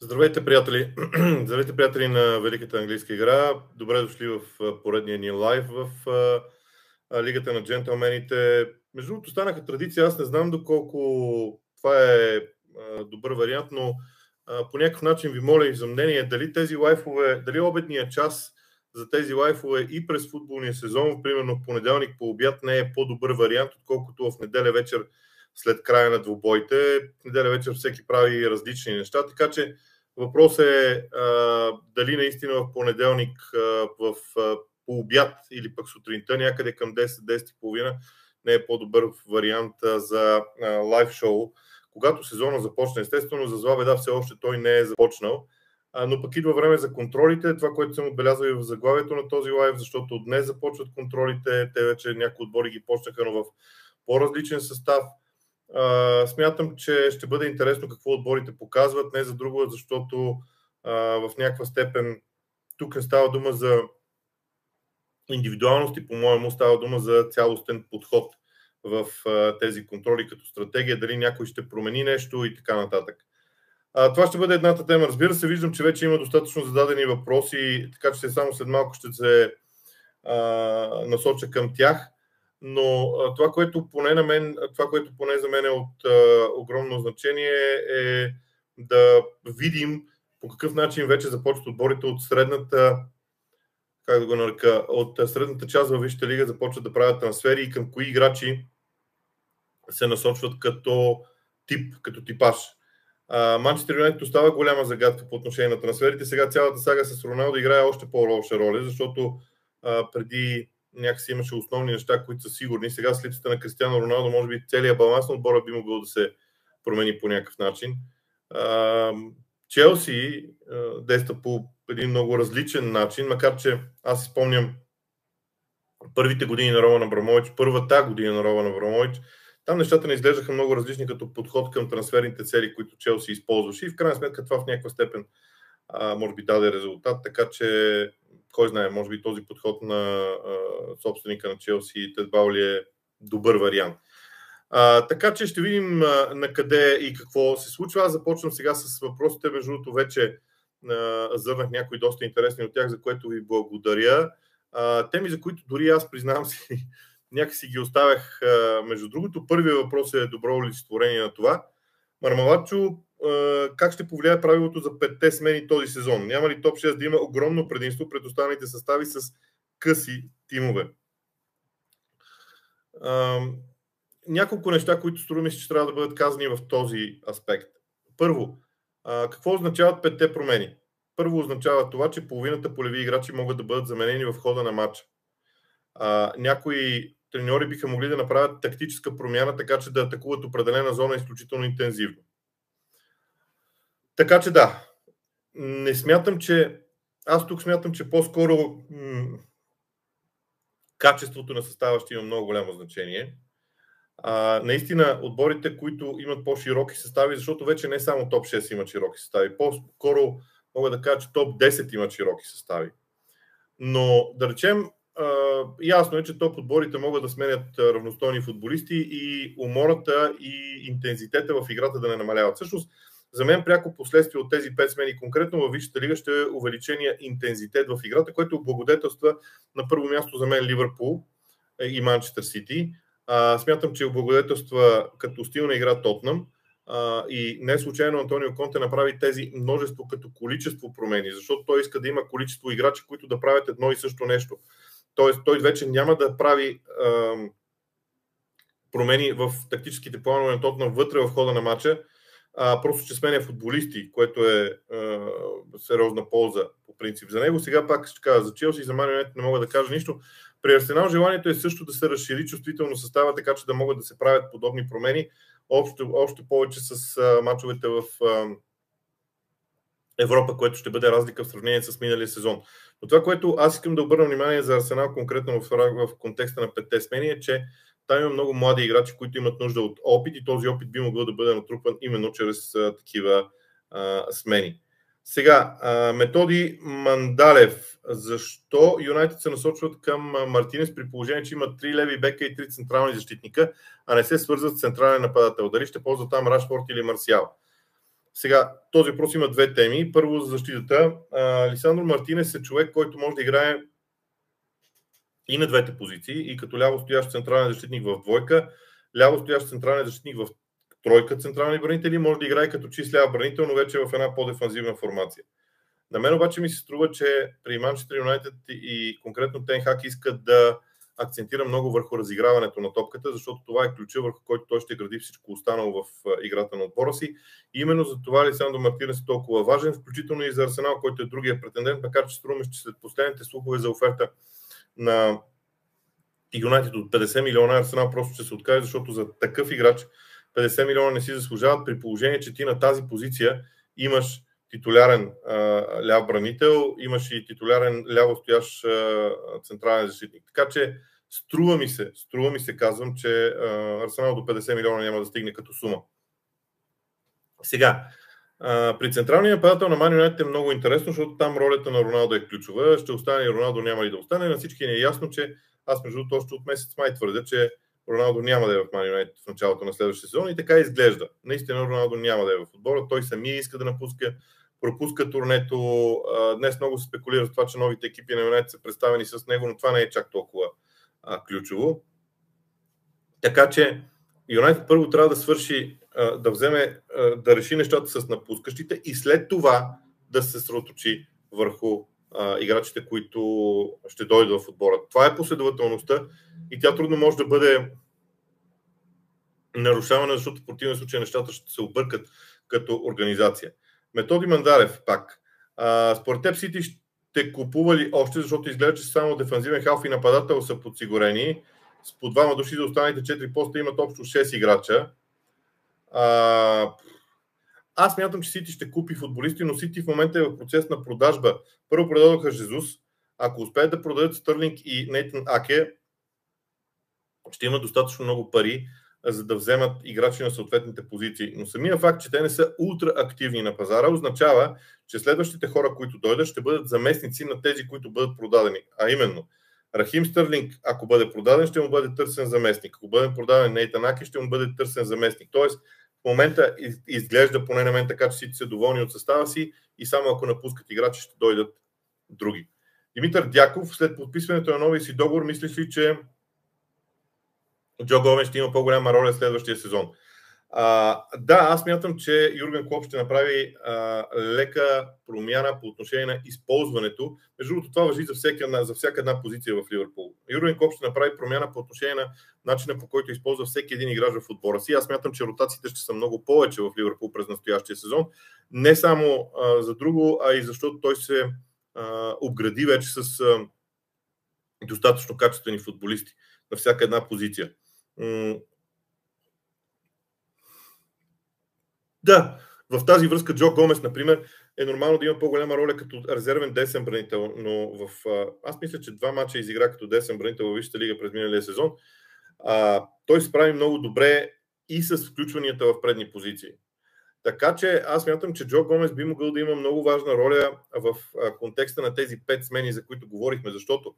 Здравейте, приятели! Здравейте, приятели на Великата английска игра. Добре дошли в поредния ни лайв в Лигата на джентълмените. Между другото, станаха традиция. Аз не знам доколко това е добър вариант, но по някакъв начин ви моля и за мнение дали тези лайфове, дали обедния час за тези лайфове и през футболния сезон, примерно в понеделник по обяд, не е по-добър вариант, отколкото в неделя вечер след края на двубоите. Неделя вечер всеки прави различни неща, така че въпросът е а, дали наистина в понеделник а, в а, по обяд или пък сутринта някъде към 10-10.30 не е по-добър вариант а, за а, лайв шоу. Когато сезона започне, естествено, за зла беда все още той не е започнал, а, но пък идва време за контролите, това, което съм отбелязал и в заглавието на този лайв, защото днес започват контролите, те вече някои отбори ги почнаха, но в по-различен състав – смятам, че ще бъде интересно какво отборите показват, не за друго, защото а, в някаква степен тук не става дума за индивидуалност и по-моему става дума за цялостен подход в а, тези контроли като стратегия, дали някой ще промени нещо и така нататък. А, това ще бъде едната тема. Разбира се, виждам, че вече има достатъчно зададени въпроси, така че само след малко ще се а, насоча към тях но това, което поне на мен, това, което поне за мен е от а, огромно значение е да видим по какъв начин вече започват отборите от средната как да го нарека, от средната част във Висшата лига започват да правят трансфери и към кои играчи се насочват като тип, като типаж. Манчестър Юнайтед остава голяма загадка по отношение на трансферите. Сега цялата сага с Роналдо играе още по-лоша роля, защото а, преди някакси имаше основни неща, които са сигурни. Сега с липсата на Кристиано Роналдо, може би целият баланс на отбора би могъл да се промени по някакъв начин. Челси действа по един много различен начин, макар че аз си спомням първите години на Роман Абрамович, първата година на Роман Абрамович, там нещата не изглеждаха много различни като подход към трансферните цели, които Челси използваше и в крайна сметка това в някаква степен а, може би даде резултат, така че кой знае, може би този подход на а, собственика на Челси Тед Баули е добър вариант. А, така че ще видим а, на къде и какво се случва. Аз започвам сега с въпросите. Между другото, вече а, зърнах някои доста интересни от тях, за което ви благодаря. А, теми, за които дори аз признавам си, някакси ги оставях. А, между другото, първият въпрос е добро олицетворение на това. Мармалачо как ще повлияе правилото за петте смени този сезон? Няма ли топ 6 да има огромно предимство пред останалите състави с къси тимове? Няколко неща, които струва ми че трябва да бъдат казани в този аспект. Първо, какво означават петте промени? Първо означава това, че половината полеви играчи могат да бъдат заменени в хода на матча. Някои треньори биха могли да направят тактическа промяна, така че да атакуват определена зона изключително интензивно. Така че да, не смятам, че аз тук смятам, че по-скоро м- качеството на състава ще има много голямо значение. А, наистина, отборите, които имат по-широки състави, защото вече не само топ 6 имат широки състави, по-скоро мога да кажа, че топ 10 имат широки състави. Но да речем, ясно е, че топ отборите могат да сменят равностойни футболисти и умората и интензитета в играта да не намаляват. Всъщност, за мен пряко последствие от тези 5 смени, конкретно във Висшата лига, ще е увеличения интензитет в играта, което облагодетелства на първо място за мен Ливърпул е, и Манчестър Сити. Смятам, че облагодетелства като стил на игра Тотнам. и не случайно Антонио Конте направи тези множество като количество промени, защото той иска да има количество играчи, които да правят едно и също нещо. Тоест, той вече няма да прави промени в тактическите планове на Тотнам вътре в хода на матча, а, просто че сменя футболисти, което е а, сериозна полза по принцип за него. Сега пак ще кажа за Челси и за Манионет не мога да кажа нищо. При Арсенал желанието е също да се разшири чувствително състава, така че да могат да се правят подобни промени. Общо, още повече с а, мачовете в а, Европа, което ще бъде разлика в сравнение с миналия сезон. Но това, което аз искам да обърна внимание за Арсенал, конкретно в, в контекста на петте смени, е, че там има много млади играчи, които имат нужда от опит и този опит би могъл да бъде натрупан именно чрез такива а, смени. Сега, а, методи Мандалев. Защо Юнайтед се насочват към Мартинес при положение, че имат три леви бека и три централни защитника, а не се свързват с централен нападател? Дали ще ползват там Рашфорд или Марсиал? Сега, този въпрос има две теми. Първо за защитата. Лисандро Мартинес е човек, който може да играе и на двете позиции, и като ляво стоящ централен защитник в двойка, ляво стоящ централен защитник в тройка централни бранители, може да играе като чист ляв бранител, но вече в една по-дефанзивна формация. На мен обаче ми се струва, че при Манчестър Юнайтед и конкретно Тенхак искат да акцентира много върху разиграването на топката, защото това е ключа върху който той ще гради всичко останало в играта на отбора си. И именно за това Лисандо Мартинес е толкова важен, включително и за Арсенал, който е другия претендент, макар че струваме, че след последните слухове за оферта на Юнайтед от 50 милиона Арсенал просто ще се откаже, защото за такъв играч 50 милиона не си заслужават при положение, че ти на тази позиция имаш титулярен а, ляв бранител, имаш и титулярен ляво стоящ а, централен защитник. Така че струва ми се, струва ми се, казвам, че а, Арсенал до 50 милиона няма да стигне като сума. Сега, при централния нападател на Ман е много интересно, защото там ролята на Роналдо е ключова. Ще остане и Роналдо, няма ли да остане. На всички ни е ясно, че аз между другото още от месец май твърдя, че Роналдо няма да е в Ман в началото на следващия сезон и така изглежда. Наистина Роналдо няма да е в отбора, той самия иска да напуска, пропуска турнето. Днес много се спекулира с това, че новите екипи на Юнайтед са представени с него, но това не е чак толкова а, ключово. Така че Юнайтед първо трябва да свърши, да вземе, да реши нещата с напускащите и след това да се съсредоточи върху играчите, които ще дойдат в отбора. Това е последователността и тя трудно може да бъде нарушавана, защото в противен случай нещата ще се объркат като организация. Методи Мандарев пак. Според теб Сити ще купували още, защото изглежда, че само дефанзивен халф и нападател са подсигурени. С по двама души за останалите 4 поста имат общо 6 играча. Аз мятам, че Сити ще купи футболисти, но Сити в момента е в процес на продажба. Първо продадоха Жезус. Ако успеят да продадат Стърлинг и Нейтан Аке, ще имат достатъчно много пари, за да вземат играчи на съответните позиции. Но самия факт, че те не са ултра активни на пазара, означава, че следващите хора, които дойдат, ще бъдат заместници на тези, които бъдат продадени. А именно, Рахим Стърлинг, ако бъде продаден, ще му бъде търсен заместник. Ако бъде продаден Нейтан Аке, ще му бъде търсен заместник. Тоест, в момента изглежда поне на мен така, че всички са доволни от състава си и само ако напускат играчи, ще дойдат други. Димитър Дяков, след подписването на новия си договор, мислиш ли, че Джо Гомен ще има по-голяма роля следващия сезон? А, да, аз мятам, че Юрген Клоп ще направи а, лека промяна по отношение на използването. Между другото, това въжи за, всяка, за всяка една позиция в Ливърпул. Юрген Клоп ще направи промяна по отношение на начина по който използва всеки един играч в отбора си. Аз мятам, че ротациите ще са много повече в Ливърпул през настоящия сезон. Не само а, за друго, а и защото той се а, обгради вече с а, достатъчно качествени футболисти на всяка една позиция. Да, в тази връзка Джо Гомес, например, е нормално да има по-голяма роля като резервен десен бранител, но в, аз мисля, че два мача изигра като десен бранител във Висшата лига през миналия сезон. А, той се прави много добре и с включванията в предни позиции. Така че аз мятам, че Джо Гомес би могъл да има много важна роля в контекста на тези пет смени, за които говорихме, защото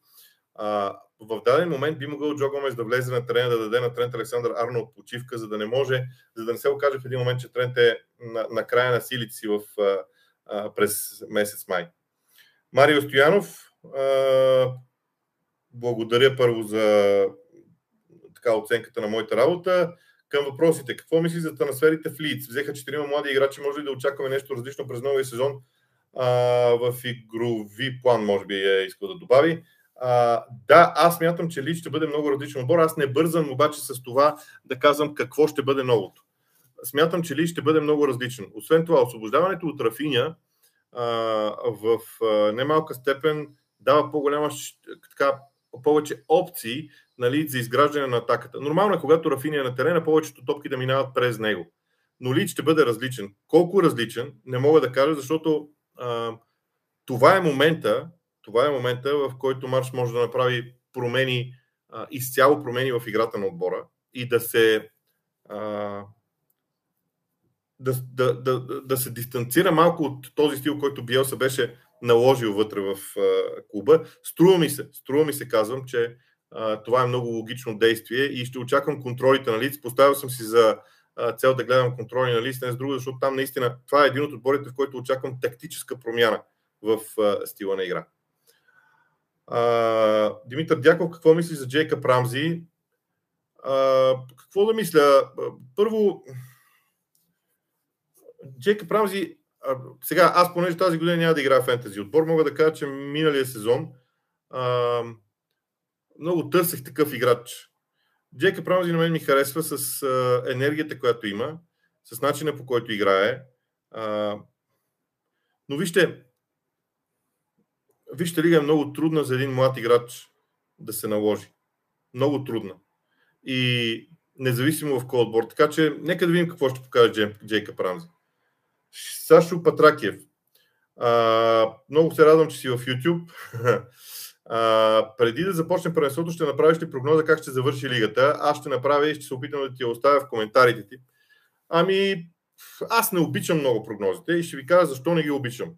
в даден момент би могъл Джо Гомес да влезе на терена, да даде на Трент Александър Арнолд почивка, за да не може, за да не се окаже в един момент, че Трент е на, на края на силите си в, а, през месец май. Марио Стоянов, а, благодаря първо за така, оценката на моята работа. Към въпросите. Какво мисли за трансферите в Лиц? Взеха четирима млади играчи. Може ли да очакваме нещо различно през новия сезон? А, в игрови план, може би, е искал да добави. А, да, аз мятам, че Лич ще бъде много различен отбор. Аз не бързам обаче с това да казвам какво ще бъде новото. Смятам, че Лич ще бъде много различен. Освен това, освобождаването от Рафиня а, в а, немалка степен дава по-голяма така, повече опции нали, за изграждане на атаката. Нормално е, когато Рафиня е на терена, повечето топки да минават през него. Но Лич ще бъде различен. Колко различен, не мога да кажа, защото а, това е момента, това е момента, в който Марш може да направи промени, изцяло промени в играта на отбора и да се да, да, да, да се дистанцира малко от този стил, който Биелса беше наложил вътре в клуба. Струва ми се, струва ми се, казвам, че това е много логично действие и ще очаквам контролите на лиц. Поставил съм си за цел да гледам контроли на листа, не с друго, защото там наистина това е един от отборите, в който очаквам тактическа промяна в стила на игра. Димитър Дяков, какво мисли за Джейкъб Рамзи? какво да мисля? Първо, Джейкъб Рамзи, сега аз понеже тази година няма да играя фентези отбор, мога да кажа, че миналия сезон а, много търсех такъв играч. Джейкъб Рамзи на мен ми харесва с а, енергията, която има, с начина по който играе. А, но вижте, вижте лига е много трудна за един млад играч да се наложи. Много трудна. И независимо в кой отбор. Така че нека да видим какво ще покаже Джейкъб Рамзи. Сашо Патракиев. А, много се радвам, че си в YouTube. А, преди да започне пренесото, ще направиш ли прогноза как ще завърши лигата? Аз ще направя и ще се опитам да ти я оставя в коментарите ти. Ами, аз не обичам много прогнозите и ще ви кажа защо не ги обичам.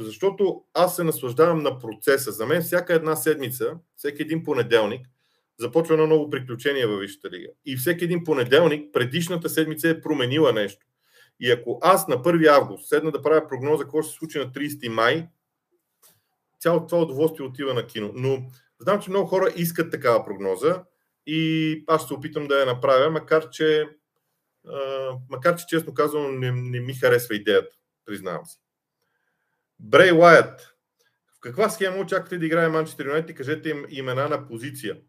Защото аз се наслаждавам на процеса. За мен всяка една седмица, всеки един понеделник, започва едно ново приключение във Висшата лига. И всеки един понеделник, предишната седмица е променила нещо. И ако аз на 1 август седна да правя прогноза какво ще се случи на 30 май, цялото това удоволствие отива на кино. Но знам, че много хора искат такава прогноза и аз се опитам да я направя, макар че, макар че честно казвам, не, не ми харесва идеята, признавам се. Брей Уайт. В каква схема очаквате да играе Манчестър Юнайтед? Кажете им имена на позиция.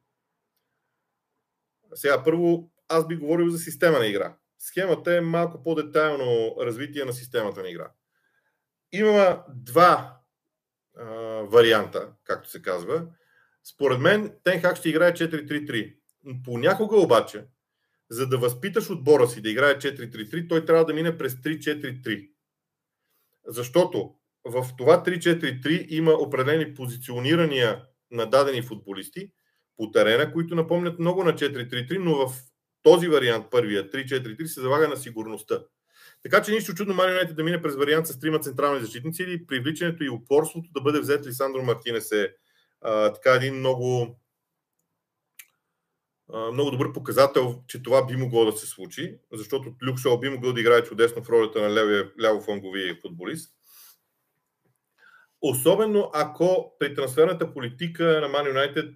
Сега, първо, аз би говорил за система на игра. Схемата е малко по-детайлно развитие на системата на игра. Има два а, варианта, както се казва. Според мен Тенхак ще играе 4-3-3. Понякога обаче, за да възпиташ отбора си да играе 4-3-3, той трябва да мине през 3-4-3. Защото в това 3-4-3 има определени позиционирания на дадени футболисти по терена, които напомнят много на 4-3-3, но в този вариант, първия, 3-4-3, се залага на сигурността. Така че нищо чудно Марио да мине през вариант с трима централни защитници или привличането и упорството да бъде взет Лисандро Мартинес е а, така един много а, много добър показател, че това би могло да се случи, защото Люк Шоу би могъл да играе чудесно в ролята на ляво фланговия футболист. Особено ако при трансферната политика на Man United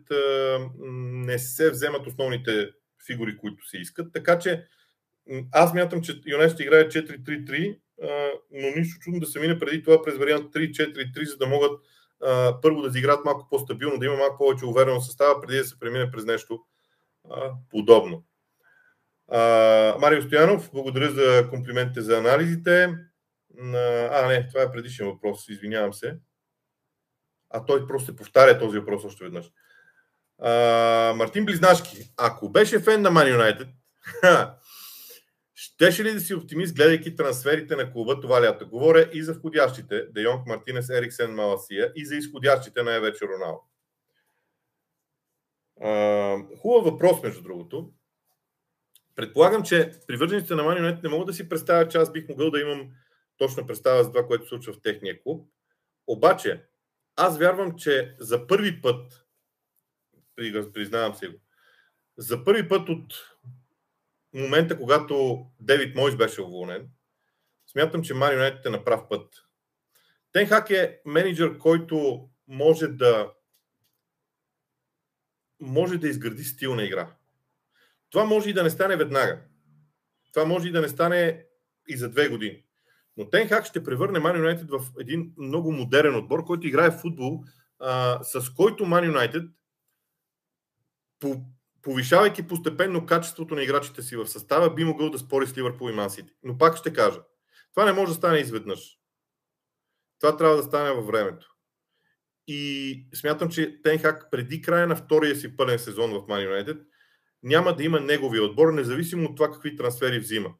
не се вземат основните фигури, които се искат. Така че аз мятам, че Юнес ще играе 4-3-3, но нищо чудно да се мине преди това през вариант 3-4-3, за да могат първо да изиграят малко по-стабилно, да има малко повече уверено състава, преди да се премине през нещо подобно. Марио Стоянов, благодаря за комплиментите за анализите. А, не, това е предишен въпрос, извинявам се. А той просто се повтаря този въпрос още веднъж. А, Мартин Близнашки, ако беше фен на Man United, щеше ли да си оптимист, гледайки трансферите на клуба това лято? Говоря и за входящите, Де Йонг, Мартинес, Ериксен, Маласия, и за изходящите най-вече Роналдо. Хубав въпрос, между другото. Предполагам, че привържениците на Man United не могат да си представят, че аз бих могъл да имам точна представа за това, което се случва в техния клуб. Обаче, аз вярвам, че за първи път признавам се го. За първи път от момента, когато Девид Мойс беше уволнен, смятам, че Марио Юнайтед е на прав път. Тенхак е менеджер, който може да може да изгради стил на игра. Това може и да не стане веднага. Това може и да не стане и за две години. Но Тенхак ще превърне Ман Юнайтед в един много модерен отбор, който играе в футбол, а, с който Ман Юнайтед повишавайки постепенно качеството на играчите си в състава, би могъл да спори с Ливърпул и Мансити. Но пак ще кажа, това не може да стане изведнъж. Това трябва да стане във времето. И смятам, че Тенхак преди края на втория си пълен сезон в Man United няма да има неговия отбор, независимо от това какви трансфери взима.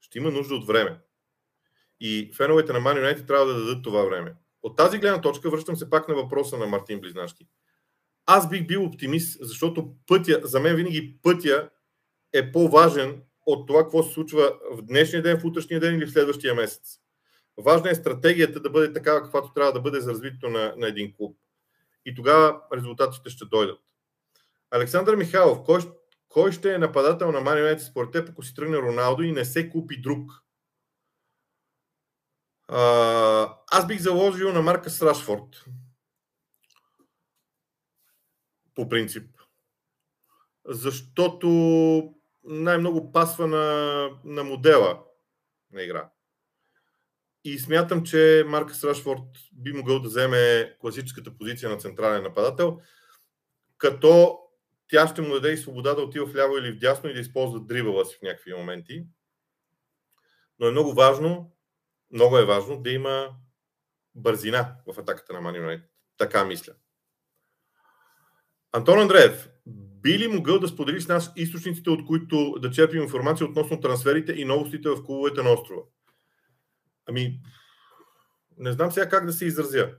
Ще има нужда от време. И феновете на Man United трябва да дадат това време. От тази гледна точка връщам се пак на въпроса на Мартин Близнашки аз бих бил оптимист, защото пътя, за мен винаги пътя е по-важен от това, какво се случва в днешния ден, в утрешния ден или в следващия месец. Важна е стратегията да бъде такава, каквато трябва да бъде за развитието на, на един клуб. И тогава резултатите ще дойдат. Александър Михайлов, кой, кой ще е нападател на United според теб, ако си тръгне Роналдо и не се купи друг? Аз бих заложил на Марка Рашфорд. По принцип. Защото най-много пасва на, на модела на игра. И смятам, че Маркъс Рашфорд би могъл да вземе класическата позиция на централен нападател, като тя ще му даде и свобода да отива вляво или вдясно и да използва дрибъла си в някакви моменти. Но е много важно, много е важно да има бързина в атаката на Man Така мисля. Антон Андреев, би ли могъл да сподели с нас източниците, от които да черпим информация относно трансферите и новостите в клубовете на острова? Ами, не знам сега как да се изразя.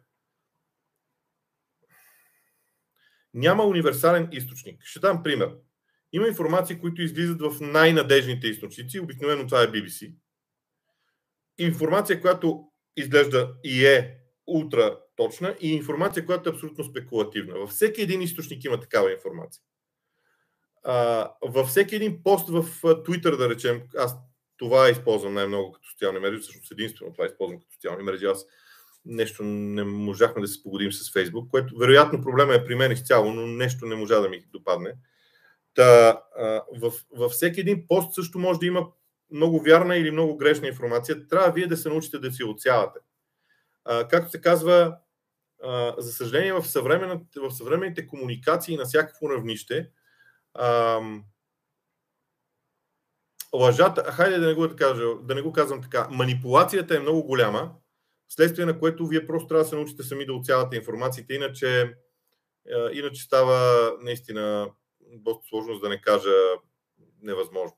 Няма универсален източник. Ще дам пример. Има информации, които излизат в най-надежните източници. Обикновено това е BBC. Информация, която изглежда и е ултра точна и информация, която е абсолютно спекулативна. Във всеки един източник има такава информация. А, във всеки един пост в Twitter, да речем, аз това използвам най-много като социални мрежи, всъщност единствено това използвам като социални мрежи. Аз нещо не можахме да се погодим с Фейсбук, което вероятно проблема е при мен изцяло, но нещо не можа да ми допадне. Та, в, във всеки един пост също може да има много вярна или много грешна информация. Трябва вие да се научите да си отсявате. Както се казва, за съжаление в, в съвременните комуникации на всякакво равнище, лъжата, хайде да не го, кажа, да не го казвам така, манипулацията е много голяма, следствие на което вие просто трябва да се научите сами да отсявате информациите, иначе, иначе става наистина доста сложно, да не кажа невъзможно.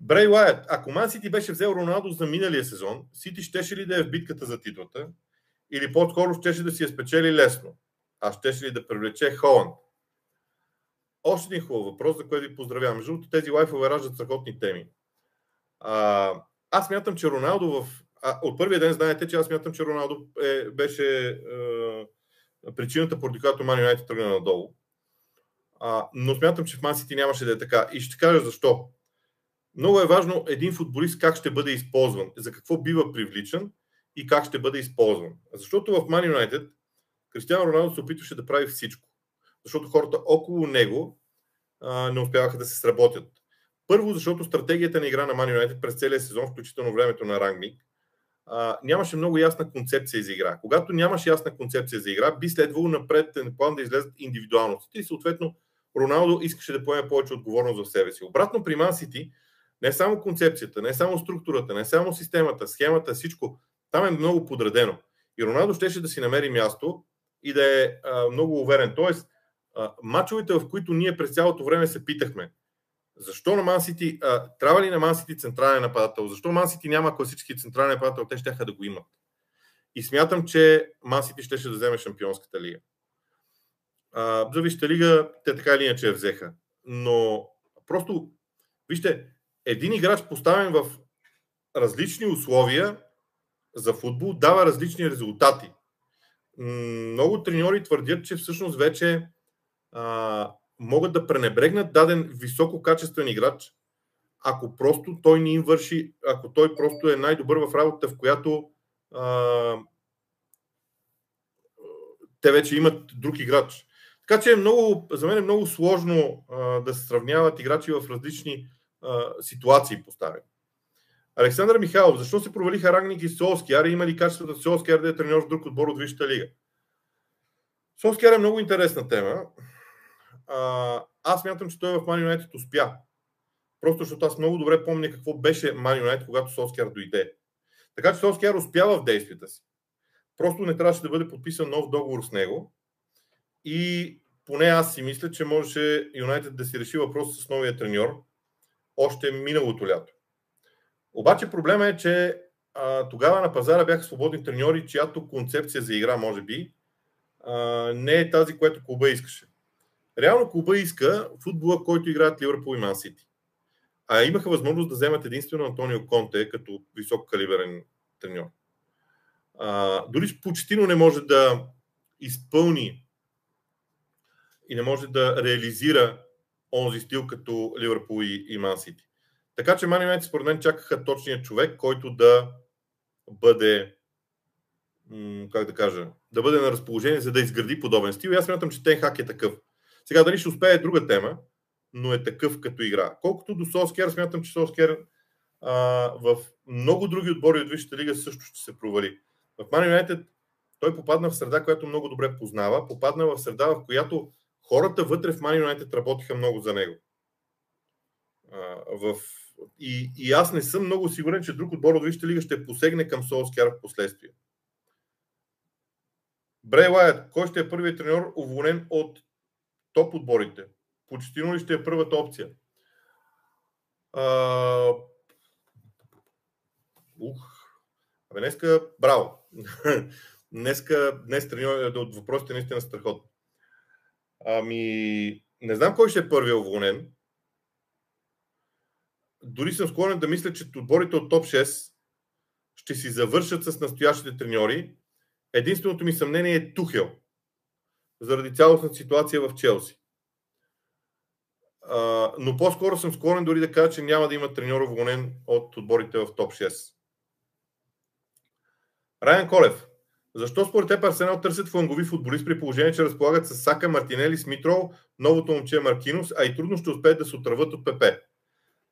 Брей Лайет, ако Ман Сити беше взел Роналдо за миналия сезон, Сити щеше ли да е в битката за титлата? Или по-скоро щеше да си я спечели лесно? А щеше ли да привлече Холанд? Още един хубав въпрос, за който ви поздравявам. Между другото, тези лайфове раждат страхотни теми. А, аз мятам, че Роналдо в... А, от първия ден знаете, че аз мятам, че Роналдо е, беше е, причината, поради която Ман Юнайтед тръгна надолу. А, но смятам, че в Ман Сити нямаше да е така. И ще кажа защо. Много е важно един футболист как ще бъде използван, за какво бива привличан и как ще бъде използван. Защото в Ман Юнайтед Кристиано Роналдо се опитваше да прави всичко защото хората около него а, не успяваха да се сработят. Първо, защото стратегията на игра на Man United през целия сезон, включително времето на Рангник, а, нямаше много ясна концепция за игра. Когато нямаше ясна концепция за игра, би следвало напред план да излезат индивидуалностите и съответно Роналдо искаше да поеме повече отговорност в себе си. Обратно при Man City, не само концепцията, не само структурата, не само системата, схемата, всичко, там е много подредено. И Роналдо щеше да си намери място и да е а, много уверен. Тоест, мачовете, в които ние през цялото време се питахме, защо на Ман Сити, трябва ли на Ман Сити централен нападател? Защо Ман Сити няма класически централен нападател? Те ще да го имат. И смятам, че Ман Сити ще, ще да вземе шампионската лига. А, за Вижте лига, те така или иначе я взеха. Но просто, вижте, един играч поставен в различни условия за футбол дава различни резултати. Много треньори твърдят, че всъщност вече а, могат да пренебрегнат даден висококачествен играч, ако просто той не им върши, ако той просто е най-добър в работата, в която а, те вече имат друг играч. Така че е много, за мен е много сложно а, да се сравняват играчи в различни ситуации поставени. Александър Михайлов, защо се провалиха Рагник и Солскияр? Има ли качеството Солскияр да е треньор в друг отбор от Висшата лига? Солскияр е много интересна тема а, аз мятам, че той в Man United успя. Просто защото аз много добре помня какво беше Man United, когато Соскияр дойде. Така че Соскияр успява в действията си. Просто не трябваше да бъде подписан нов договор с него. И поне аз си мисля, че можеше Юнайтед да си реши въпрос с новия треньор още миналото лято. Обаче проблема е, че а, тогава на пазара бяха свободни треньори, чиято концепция за игра, може би, а, не е тази, която клуба искаше. Реално клуба иска футбола, който играят Ливърпул и Ман Сити. А имаха възможност да вземат единствено Антонио Конте като висококалиберен треньор. А, дори почтино не може да изпълни и не може да реализира онзи стил като Ливърпул и, и Ман Сити. Така че Ман Юнайтед според мен чакаха точния човек, който да бъде как да кажа, да бъде на разположение, за да изгради подобен стил. И аз смятам, че Тенхак е такъв. Сега дали ще успее е друга тема, но е такъв като игра. Колкото до Солскер, смятам, че Солскер а, в много други отбори от Висшата лига също ще се провали. В Ман Юнайтед той попадна в среда, която много добре познава, попадна в среда, в която хората вътре в Ман Юнайтед работиха много за него. А, в... и, и аз не съм много сигурен, че друг отбор от Висшата лига ще посегне към Солскер в последствие. Брей Лайът, кой ще е първият треньор, уволнен от топ отборите? Почетино ли ще е първата опция? А... Ух. Абе, днеска, браво. днеска, днес треньор, от въпросите наистина страхотно. Ами, не знам кой ще е първият уволнен. Дори съм склонен да мисля, че отборите от топ 6 ще си завършат с настоящите треньори Единственото ми съмнение е Тухел, заради цялостната ситуация в Челси. А, но по-скоро съм склонен дори да кажа, че няма да има треньор уволнен от отборите в топ 6. Райан Колев. Защо според теб Арсенал търсят флангови футболист при положение, че разполагат с Сака, Мартинели, Смитрол, новото момче Маркинус, а и трудно ще успеят да се отрават от ПП?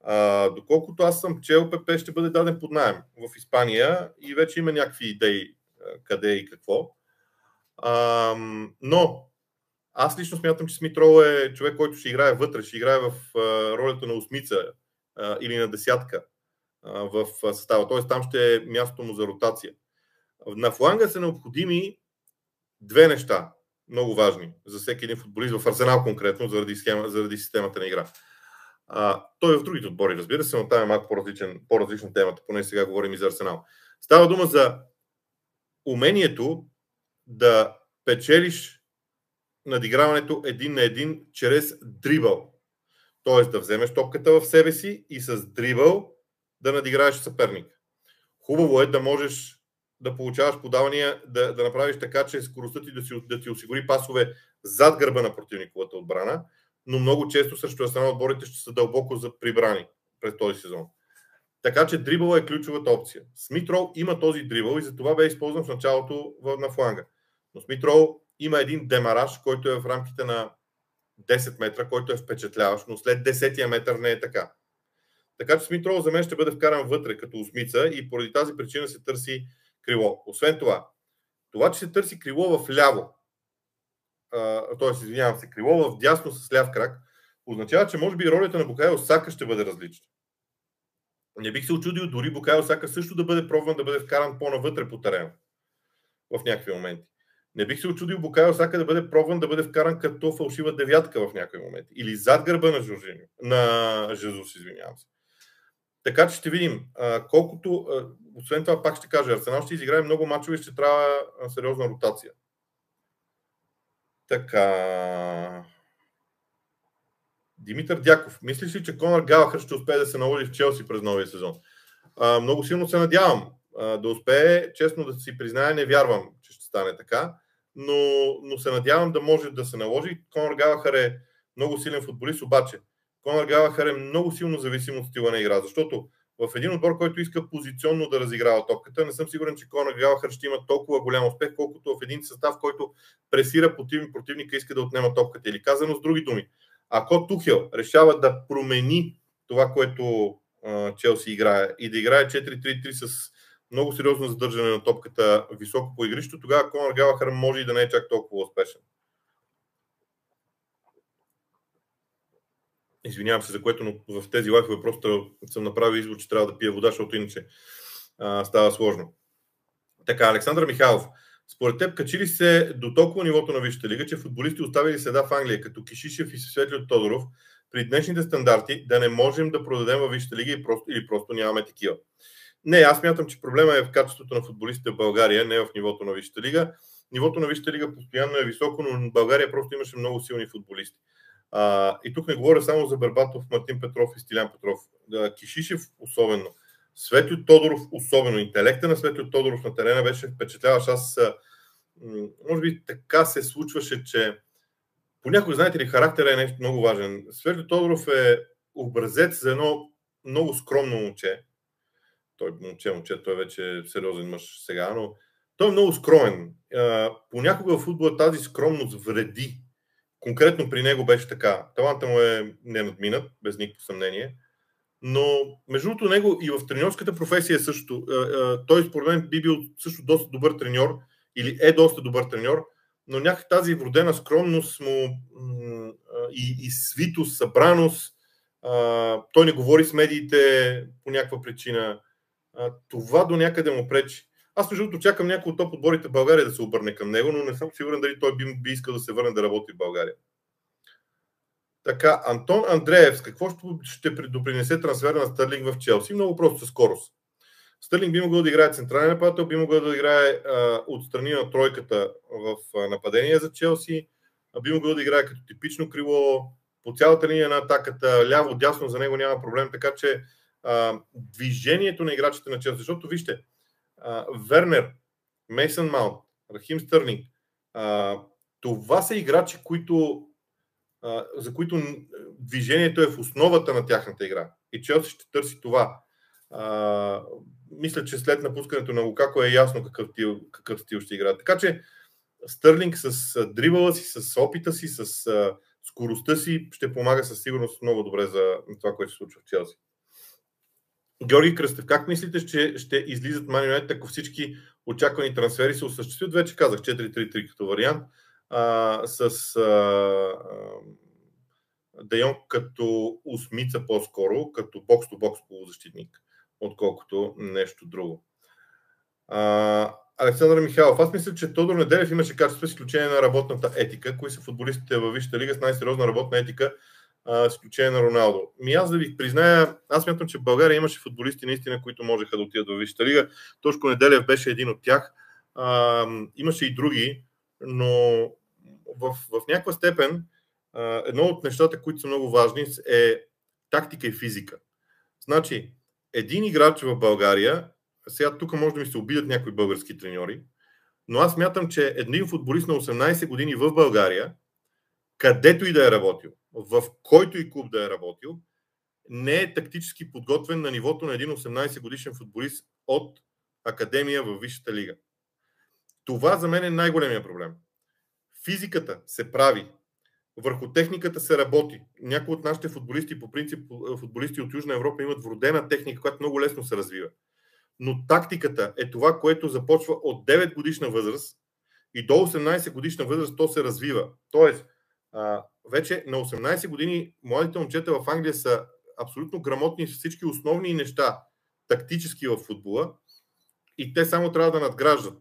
А, доколкото аз съм чел, ПП ще бъде даден под найем в Испания и вече има някакви идеи къде и какво. А, но аз лично смятам, че Смитрол е човек, който ще играе вътре, ще играе в ролята на осмица или на десятка в състава. Т.е. там ще е мястото му за ротация. На фланга са необходими две неща, много важни за всеки един футболист, в Арсенал конкретно, заради, схема, заради системата на игра. А, той е в другите отбори, разбира се, но там е малко по-различен, по-различна темата, поне сега говорим и за Арсенал. Става дума за умението да печелиш надиграването един на един чрез дрибъл. Тоест да вземеш топката в себе си и с дрибъл да надиграеш съперник. Хубаво е да можеш да получаваш подавания, да, да направиш така, че скоростта ти да, си, да ти осигури пасове зад гърба на противниковата отбрана, но много често срещу Арсенал отборите ще са дълбоко за прибрани през този сезон. Така че дрибъл е ключовата опция. Смитрол има този дрибъл и затова бе използван в началото на фланга. Но Смитрол има един демараж, който е в рамките на 10 метра, който е впечатляващ, но след 10 метър не е така. Така че Смитрол за мен ще бъде вкаран вътре като осмица и поради тази причина се търси крило. Освен това, това, че се търси крило в ляво, т.е. извинявам се, крило в дясно с ляв крак, означава, че може би ролята на Букайо Сака ще бъде различна. Не бих се очудил дори Букайо Сака също да бъде пробван да бъде вкаран по-навътре по терена в някакви моменти. Не бих се очудил Букайо Сака да бъде пробван да бъде вкаран като фалшива девятка в някакви моменти. Или зад гърба на Жоржини, на Жезус, извинявам се. Така че ще видим. колкото, освен това, пак ще кажа, Арсенал ще изиграе много мачове ще трябва сериозна ротация. Така. Димитър Дяков, мислиш ли, че Конор Галахър ще успее да се наложи в Челси през новия сезон? А, много силно се надявам а, да успее. Честно да си призная, не вярвам, че ще стане така, но, но се надявам да може да се наложи. Конор Галахър е много силен футболист, обаче Конор Галахър е много силно зависим от стила на игра, защото в един отбор, който иска позиционно да разиграва топката, не съм сигурен, че Конор Галахър ще има толкова голям успех, колкото в един състав, който пресира противник, противника иска да отнема топката. Или казано с други думи, ако Тухел решава да промени това, което Челси играе и да играе 4-3-3 с много сериозно задържане на топката високо по игрището, тогава Конор Галахър може и да не е чак толкова успешен. Извинявам се за което, но в тези лайфове просто съм направил извод, че трябва да пия вода, защото иначе а, става сложно. Така, Александър Михайлов. Според теб, качи ли се до толкова нивото на Висшата лига, че футболисти оставили следа в Англия, като Кишишев и Светли Тодоров, при днешните стандарти да не можем да продадем във Висшата лига или просто нямаме такива? Не, аз мятам, че проблема е в качеството на футболистите в България, не в нивото на Висшата лига. Нивото на Висшата лига постоянно е високо, но България просто имаше много силни футболисти. А, и тук не говоря само за Бербатов, Мартин Петров и Стилян Петров. Кишишев особено. Светлю Тодоров, особено интелекта на Светлю Тодоров на терена беше впечатляващ. Аз, може би така се случваше, че понякога, знаете ли, характера е нещо много важен. Светли Тодоров е образец за едно много скромно момче. Той момче, момче, той вече е сериозен мъж сега, но той е много скромен. Понякога в футбола тази скромност вреди. Конкретно при него беше така. Таланта му е ненадминат, без никакво съмнение. Но между другото него и в треньорската професия е също. Той според мен би бил също доста добър треньор или е доста добър треньор, но някак тази вродена скромност му и, и свитост, събраност, той не говори с медиите по някаква причина. Това до някъде му пречи. Аз между другото чакам някой от топ отборите в България да се обърне към него, но не съм сигурен дали той би, би искал да се върне да работи в България. Така, Антон Андреев, с какво ще допринесе трансфера на Стърлинг в Челси? Много просто със скорост. Стърлинг би могъл да играе централен нападател, би могъл да играе а, отстрани на тройката в а, нападение за Челси, а би могъл да играе като типично крило по цялата линия на атаката, ляво, дясно, за него няма проблем, така че а, движението на играчите на Челси, защото вижте, Вернер, Мейсън Маунт, Рахим Стърлинг, а, това са играчи, които за които движението е в основата на тяхната игра. И Челси ще търси това. А, мисля, че след напускането на Лукако е ясно какъв, тил, какъв стил ще играе. Така че Стърлинг с дрибала си, с опита си, с скоростта си ще помага със сигурност много добре за това, което се случва в Челси. Георги Кръстев, как мислите, че ще излизат Ман ако всички очаквани трансфери се осъществят? Вече казах 4-3-3 като вариант а, с а, Дейон като осмица по-скоро, като бокс-то-бокс полузащитник, отколкото нещо друго. А, Александър Михайлов, аз мисля, че Тодор Неделев имаше качество с изключение на работната етика. Кои са футболистите във Висшата лига с най-сериозна работна етика, а, с изключение на Роналдо? Ми аз да ви призная, аз смятам, че в България имаше футболисти наистина, които можеха да отидат във Висшата лига. Тошко Неделев беше един от тях. А, имаше и други, но в, в някаква степен едно от нещата, които са много важни е тактика и физика. Значи, един играч в България, сега тук може да ми се обидят някои български треньори, но аз мятам, че един футболист на 18 години в България, където и да е работил, в който и клуб да е работил, не е тактически подготвен на нивото на един 18 годишен футболист от академия в Висшата лига. Това за мен е най-големия проблем физиката се прави, върху техниката се работи. Някои от нашите футболисти, по принцип футболисти от Южна Европа, имат вродена техника, която много лесно се развива. Но тактиката е това, което започва от 9 годишна възраст и до 18 годишна възраст то се развива. Тоест, вече на 18 години младите момчета в Англия са абсолютно грамотни с всички основни неща тактически в футбола и те само трябва да надграждат.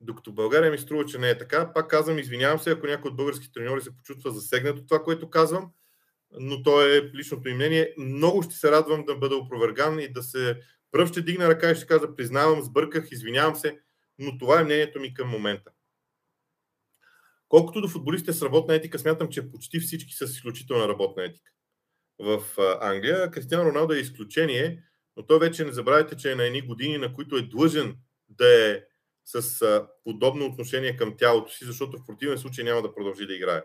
Докато България ми струва, че не е така. Пак казвам, извинявам се, ако някой от български треньори се почувства засегнат от това, което казвам, но то е личното им мнение. Много ще се радвам да бъда опроверган и да се пръв ще дигна ръка и ще кажа, признавам, сбърках, извинявам се, но това е мнението ми към момента. Колкото до футболистите с работна етика, смятам, че почти всички са с изключителна работна етика. В Англия Кристиан Роналдо е изключение, но той вече не забравяйте, че е на едни години, на които е длъжен да е с подобно отношение към тялото си, защото в противен случай няма да продължи да играе.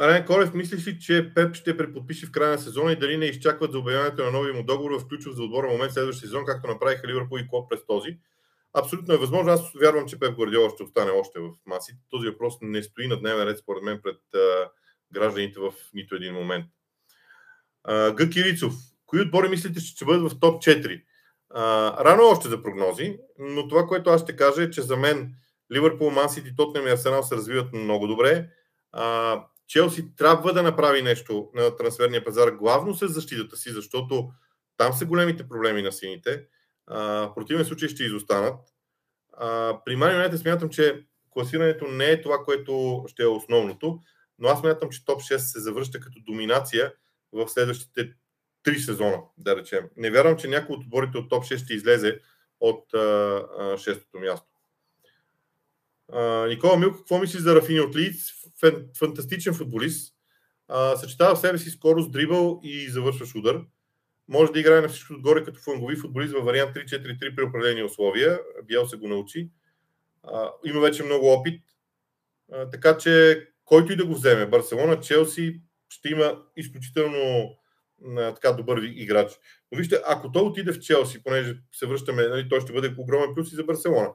Райан Колев, мислиш ли, че Пеп ще преподпише в края на сезона и дали не изчакват за обявяването на нови му договор в ключов за отбора момент следващия сезон, както направиха Ливърпул и Клоп през този? Абсолютно е възможно. Аз вярвам, че Пеп Гвардиола ще остане още в Маси. Този въпрос не стои на дневен ред, според мен, пред а, гражданите в нито един момент. Г. Кирицов. Кои отбори мислите, че ще бъдат в топ 4? А, рано още за прогнози, но това, което аз ще кажа е, че за мен Ливърпул, Мансити, Тотнем и Арсенал се развиват много добре. А, Челси трябва да направи нещо на трансферния пазар, главно с защитата си, защото там са големите проблеми на сините. А, в противен случай ще изостанат. А, при Мани смятам, че класирането не е това, което ще е основното, но аз смятам, че топ 6 се завръща като доминация в следващите три сезона, да речем. Не вярвам, че някой от отборите от топ 6 ще излезе от а, а, шестото място. А, Никола Милко, какво мисли за Рафини от Лиц? Фантастичен футболист. А, съчетава в себе си скорост, дрибъл и завършваш удар. Може да играе на всичко отгоре като флангови футболист във вариант 3-4-3 при определени условия. Бял се го научи. А, има вече много опит, а, така че който и да го вземе, Барселона, Челси, ще има изключително а, така добър играч. Но вижте, ако той отиде в Челси, понеже се връщаме, нали, той ще бъде огромен плюс и за Барселона,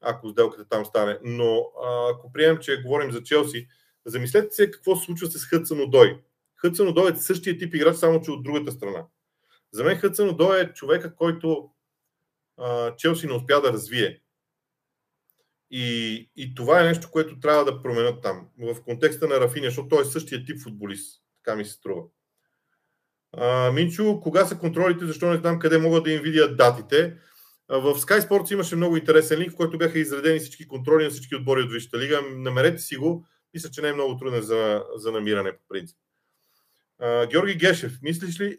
ако сделката там стане. Но а, ако приемем, че говорим за Челси, замислете се какво се случва с Хътсън Одой. Хътсън Одой е същия тип играч, само че от другата страна. За мен Хътсън Одой е човека, който а, Челси не успя да развие. И, и това е нещо, което трябва да променят там. В контекста на Рафиня, защото той е същия тип футболист. Така ми се струва. А, Минчо, кога са контролите, защо не знам къде могат да им видят датите. В Sky Sports имаше много интересен линк, в който бяха изредени всички контроли на всички отбори от Висшата лига. Намерете си го. Мисля, че не е много труден за, за намиране по принцип. А, Георги Гешев, мислиш ли,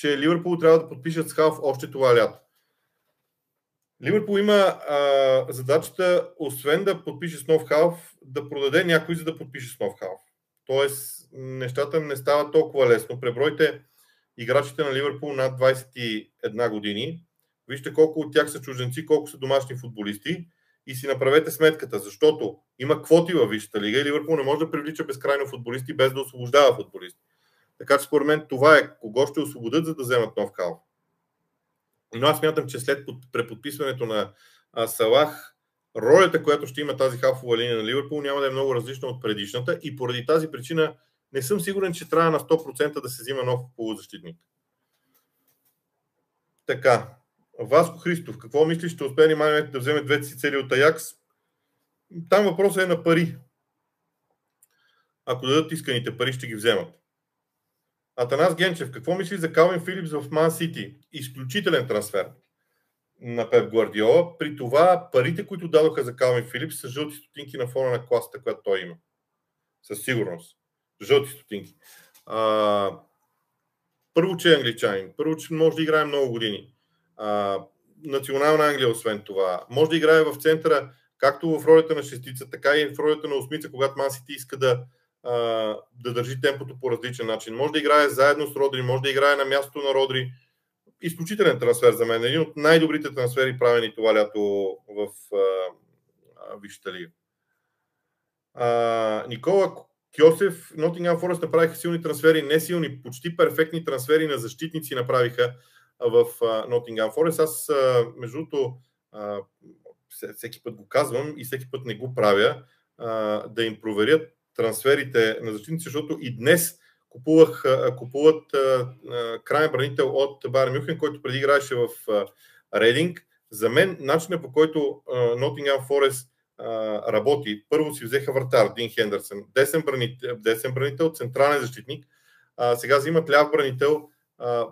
че Ливърпул трябва да подпишат с Халф още това лято? Ливърпул има а, задачата, освен да подпише с нов халф, да продаде някой, за да подпише с нов халф. Тоест, нещата не стават толкова лесно. Пребройте играчите на Ливърпул над 21 години. Вижте колко от тях са чужденци, колко са домашни футболисти и си направете сметката, защото има квоти във Висшата лига и Ливърпул не може да привлича безкрайно футболисти без да освобождава футболисти. Така че според мен това е кого ще освободят, за да вземат нов халф. Но аз мятам, че след преподписването на Салах, ролята, която ще има тази халфова линия на Ливърпул, няма да е много различна от предишната и поради тази причина не съм сигурен, че трябва на 100% да се взима нов полузащитник. Така. Васко Христов, какво мислиш, ще успее ли да вземе двете си цели от Аякс? Там въпросът е на пари. Ако дадат исканите пари, ще ги вземат. Атанас Генчев, какво мисли за Калвин Филипс в Ман Сити? Изключителен трансфер на Пеп Гвардиола. При това парите, които дадоха за Калвин Филипс са жълти стотинки на фона на класата, която той има. Със сигурност. Жълти стотинки. А, първо, че е англичанин. Първо, че може да играе много години. А, национална Англия, освен това. Може да играе в центъра, както в ролята на шестица, така и в ролята на осмица, когато Ман Сити иска да, да държи темпото по различен начин. Може да играе заедно с Родри, може да играе на мястото на Родри. Изключителен трансфер за мен. Един от най-добрите трансфери, правени това лято в Висшата. Никола Кьосев, Нотингам Форест направиха силни трансфери, не силни, почти перфектни трансфери на защитници направиха в Нотингам Форест. Аз, между другото, всеки път го казвам и всеки път не го правя, да им проверят трансферите на защитници, защото и днес купувах, купуват крайен бранител от Бар Мюхен, който преди играеше в Рейдинг. За мен начинът по който Nottingham Forest работи, първо си взеха вратар Дин Хендърсън, десен бранител, десен бранител централен защитник, а, сега взимат ляв бранител.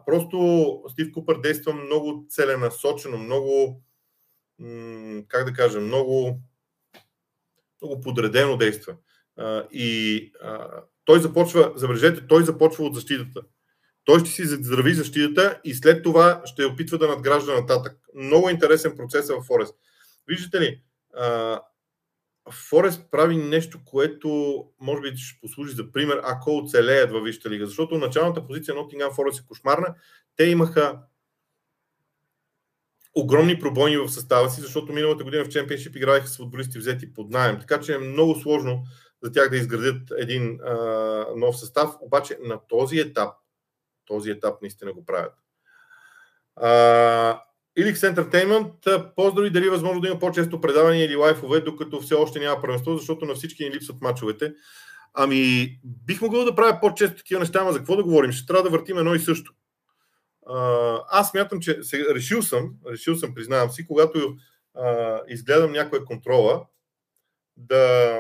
Просто Стив Купър действа много целенасочено, много, как да кажа, много, много подредено действа и а, той започва, забележете, той започва от защитата. Той ще си здрави защитата и след това ще опитва да надгражда нататък. Много интересен процес е в Форест. Виждате ли, а, Форест прави нещо, което може би ще послужи за пример, ако оцелеят във Висшата лига. Защото началната позиция на Nottingham Форест е кошмарна. Те имаха огромни пробойни в състава си, защото миналата година в Чемпионшип играеха с футболисти взети под найем. Така че е много сложно за тях да изградят един а, нов състав, обаче на този етап, този етап наистина го правят. А, Ilix Entertainment, поздрави дали е възможно да има по-често предавания или лайфове, докато все още няма първенство, защото на всички ни липсват мачовете. Ами, бих могъл да правя по-често такива неща, ама за какво да говорим? Ще трябва да въртим едно и също. Аз мятам, че сега, решил съм, решил съм, признавам си, когато а, изгледам някоя контрола, да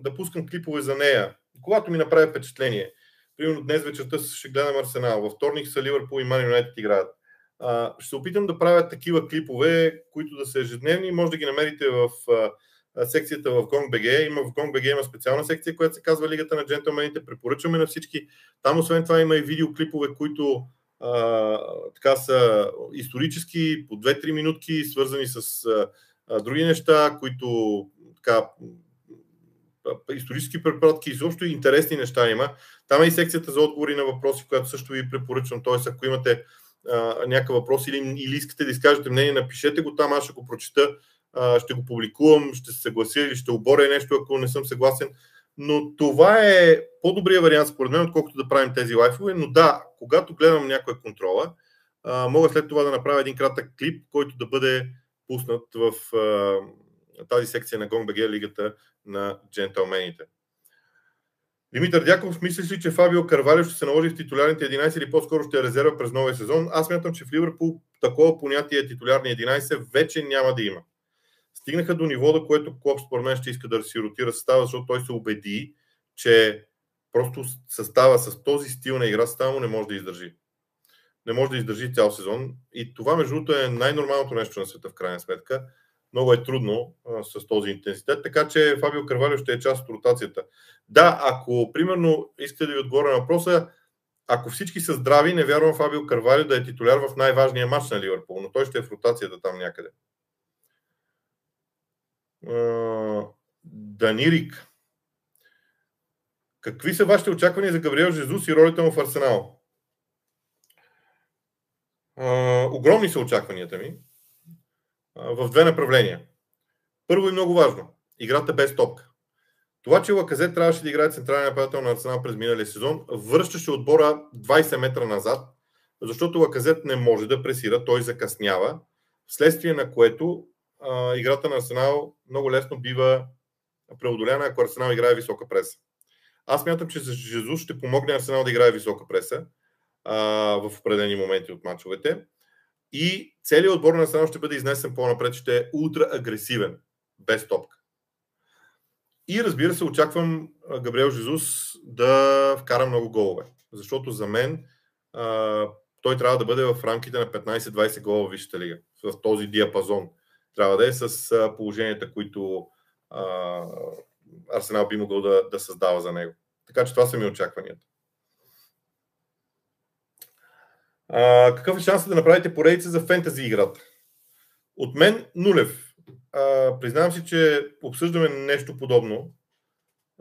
да пускам клипове за нея, когато ми направи впечатление. Примерно днес вечерта ще гледам Арсенал, във вторник са Ливърпул и Ман Юнайтед играят. А, ще се опитам да правя такива клипове, които да са ежедневни. Може да ги намерите в а, секцията в GongBG. Има в GongBG има специална секция, която се казва Лигата на джентълмените. Препоръчваме на всички. Там освен това има и видеоклипове, които а, така са исторически, по 2-3 минутки, свързани с а, други неща, които така, исторически препратки, изобщо интересни неща има. Там е и секцията за отговори на въпроси, която също ви препоръчвам. Т.е. ако имате а, някакъв въпрос или, или искате да изкажете мнение, напишете го там, аз ще го прочета ще го публикувам, ще се съглася или ще оборя нещо, ако не съм съгласен. Но това е по-добрия вариант според мен, отколкото да правим тези лайфове. Но да, когато гледам някоя контрола, мога след това да направя един кратък клип, който да бъде пуснат в тази секция на GongBG лигата на джентълмените. Димитър Дяков, мислиш ли, че Фабио Карвалио ще се наложи в титулярните 11 или по-скоро ще е резерва през новия сезон? Аз мятам, че в Ливърпул такова понятие титулярни 11 вече няма да има. Стигнаха до ниво, до което Клоп според мен ще иска да си ротира състава, защото той се убеди, че просто състава с този стил на игра състава не може да издържи. Не може да издържи цял сезон. И това, между другото, е най-нормалното нещо на света, в крайна сметка. Много е трудно а, с този интенситет, така че Фабио Карвалио ще е част от ротацията. Да, ако, примерно, искате да ви отговоря на въпроса, ако всички са здрави, не вярвам Фабио Карвалио да е титуляр в най-важния матч на Ливърпул, но той ще е в ротацията там някъде. Данирик. Какви са вашите очаквания за Габриел Жезус и ролята му в Арсенал? огромни са очакванията ми в две направления. Първо и много важно. Играта без топка. Това, че Лаказет трябваше да играе централен нападател на Арсенал през миналия сезон, връщаше отбора 20 метра назад, защото Лаказет не може да пресира, той закъснява, вследствие на което а, играта на Арсенал много лесно бива преодоляна, ако Арсенал играе висока преса. Аз мятам, че Жезус ще помогне Арсенал да играе висока преса а, в определени моменти от мачовете. И целият отбор на Арсенал ще бъде изнесен по-напред, ще е ултра агресивен, без топка. И разбира се, очаквам Габриел Жезус да вкара много голове. Защото за мен а, той трябва да бъде в рамките на 15-20 гола в Висшата лига. В този диапазон. Трябва да е с положенията, които а, Арсенал би могъл да, да създава за него. Така че това са ми очакванията. А, какъв е шансът да направите поредица за фентази играта? От мен нулев. А, признавам си, че обсъждаме нещо подобно.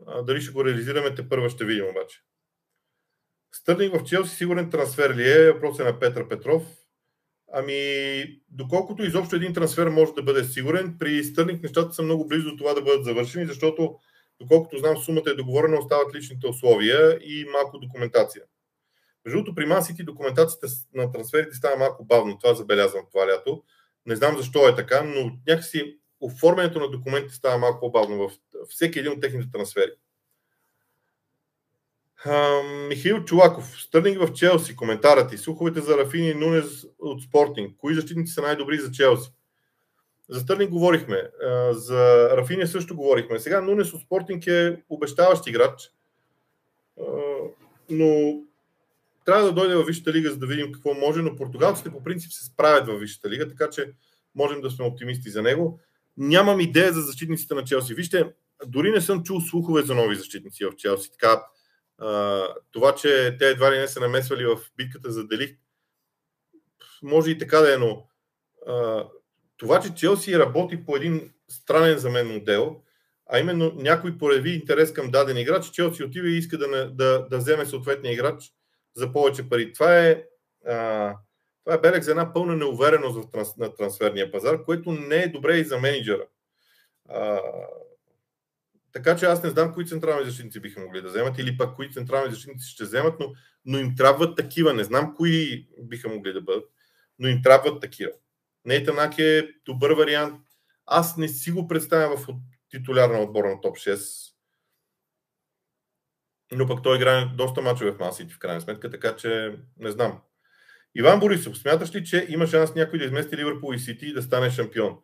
А, дали ще го реализираме, те първа ще видим обаче. Стърнинг в Челси сигурен трансфер ли е? Въпрос е на Петър Петров. Ами, доколкото изобщо един трансфер може да бъде сигурен, при Стърнинг нещата са много близо до това да бъдат завършени, защото, доколкото знам, сумата е договорена, остават личните условия и малко документация. Между другото, при Ман документацията на трансферите става малко бавно. Това забелязвам това лято. Не знам защо е така, но някакси оформянето на документите става малко по-бавно в всеки един от техните трансфери. Михаил Чулаков, Стърнинг в Челси, коментарът и слуховете за Рафини и Нунес от Спортинг. Кои защитници са най-добри за Челси? За Стърнинг говорихме, за Рафини също говорихме. Сега Нунес от Спортинг е обещаващ играч, но трябва да дойде във Висшата лига, за да видим какво може, но португалците по принцип се справят във Висшата лига, така че можем да сме оптимисти за него. Нямам идея за защитниците на Челси. Вижте, дори не съм чул слухове за нови защитници в Челси. Така, това, че те едва ли не са намесвали в битката за Делих, може и така да е, но това, че Челси работи по един странен за мен модел, а именно някой прояви интерес към даден играч, Челси отива и иска да, да, да вземе съответния играч за повече пари. Това е, а, това е белег за една пълна неувереност в транс, на трансферния пазар, което не е добре и за менеджера. А, така че аз не знам кои централни защитници биха могли да вземат или пък кои централни защитници ще вземат, но, но им трябват такива. Не знам кои биха могли да бъдат, но им трябват такива. Нейтанак е добър вариант. Аз не си го представям в титуляр на отбора на топ 6. Но пък той играе доста мачове в Масити в крайна сметка, така че не знам. Иван Борисов, смяташ ли, че има шанс някой да измести Ливърпул и Сити и да стане шампион?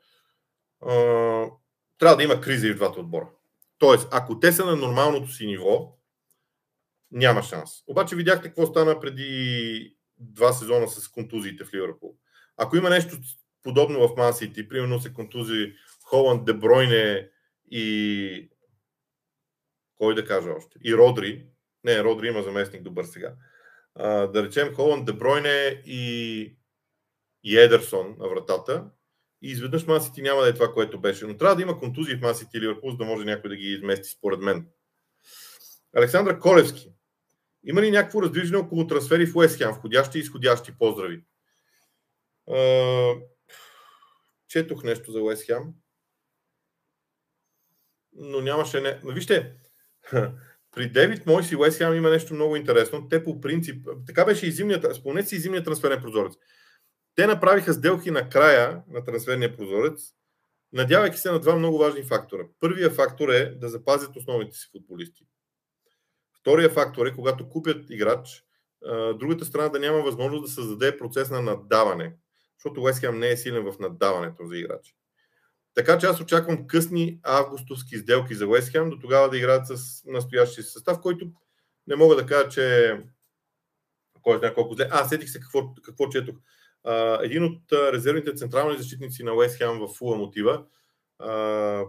трябва да има криза и в двата отбора. Тоест, ако те са на нормалното си ниво, няма шанс. Обаче видяхте какво стана преди два сезона с контузиите в Ливърпул. Ако има нещо подобно в Мансити, примерно се контузи Холанд, Дебройне и кой да кажа още, и Родри, не, Родри има заместник добър сега, а, да речем Холанд, Дебройне и, и Едерсон на вратата, и изведнъж Масити няма да е това, което беше. Но трябва да има контузии в Масити или Ливърпул, да може някой да ги измести, според мен. Александър Колевски. Има ли някакво раздвижване около трансфери в Уестхем, входящи и изходящи? Поздрави. четох нещо за Уестхем. но нямаше не... Но вижте, при Девид Мойс и Уест има нещо много интересно. Те по принцип, така беше и зимният, спомнете си и зимният трансферен прозорец. Те направиха сделки на края на трансферния прозорец, надявайки се на два много важни фактора. Първият фактор е да запазят основните си футболисти. Втория фактор е, когато купят играч, другата страна да няма възможност да създаде процес на наддаване, защото Уест не е силен в наддаването за играчи. Така че аз очаквам късни августовски сделки за Уест Хем, до тогава да играят с настоящия състав, който не мога да кажа, че кой знае колко зле. А, сетих се какво, какво четох. А, един от резервните централни защитници на Уест Хем в Фула мотива, а,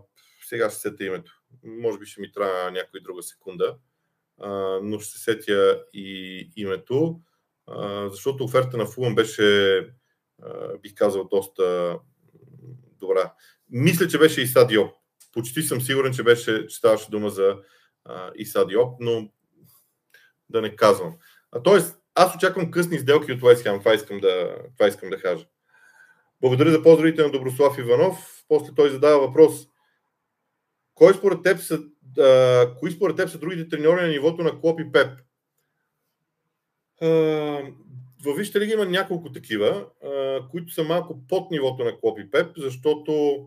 сега ще сета името. Може би ще ми трябва някоя друга секунда, а, но ще се сетя и името, а, защото оферта на Фулъм беше, а, бих казал, доста добра. Мисля, че беше Иса Диоп. Почти съм сигурен, че, беше, че ставаше дума за а, Иса Диоп, но да не казвам. А, тоест, аз очаквам късни сделки от Уест Това искам да, това искам да кажа. Благодаря за поздравите на Доброслав Иванов. После той задава въпрос. Кой според теб са, а, кои според теб са другите треньори на нивото на Клоп и Пеп? А, във Висшата лига има няколко такива, а, които са малко под нивото на Клоп и Пеп, защото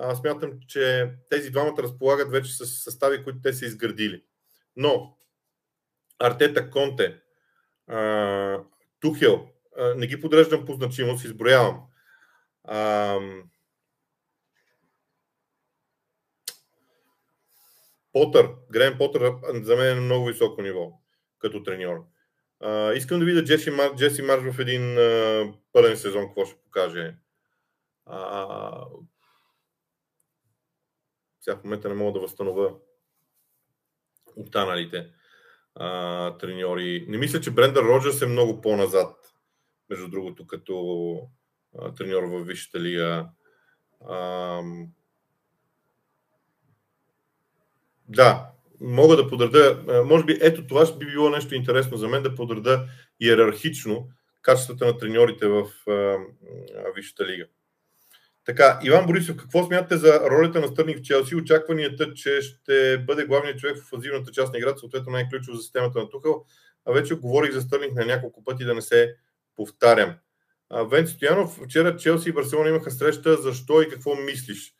а, смятам, че тези двамата разполагат вече с състави, които те са изградили. Но Артета Конте, а, Тухел, не ги подреждам по значимост, изброявам. А, Потър, Грен Потър за мен е на много високо ниво като треньор. Искам да видя Джеси, Мар, Джеси Марш в един пълен сезон, какво ще покаже. Сега в момента не мога да възстановя останалите а, треньори. Не мисля, че Брендър Роджерс е много по-назад, между другото, като а, треньор в Висшата лига. А, да, мога да подреда, може би ето това би било нещо интересно за мен, да подреда иерархично качествата на треньорите в Висшата лига. Така, Иван Борисов, какво смятате за ролята на Стърник в Челси? Очакванията, че ще бъде главният човек в фазивната част на играта, съответно най-ключов за системата на Тухъл. А вече говорих за Стърник на няколко пъти да не се повтарям. Вен Стоянов, вчера Челси и Барселона имаха среща. Защо и какво мислиш?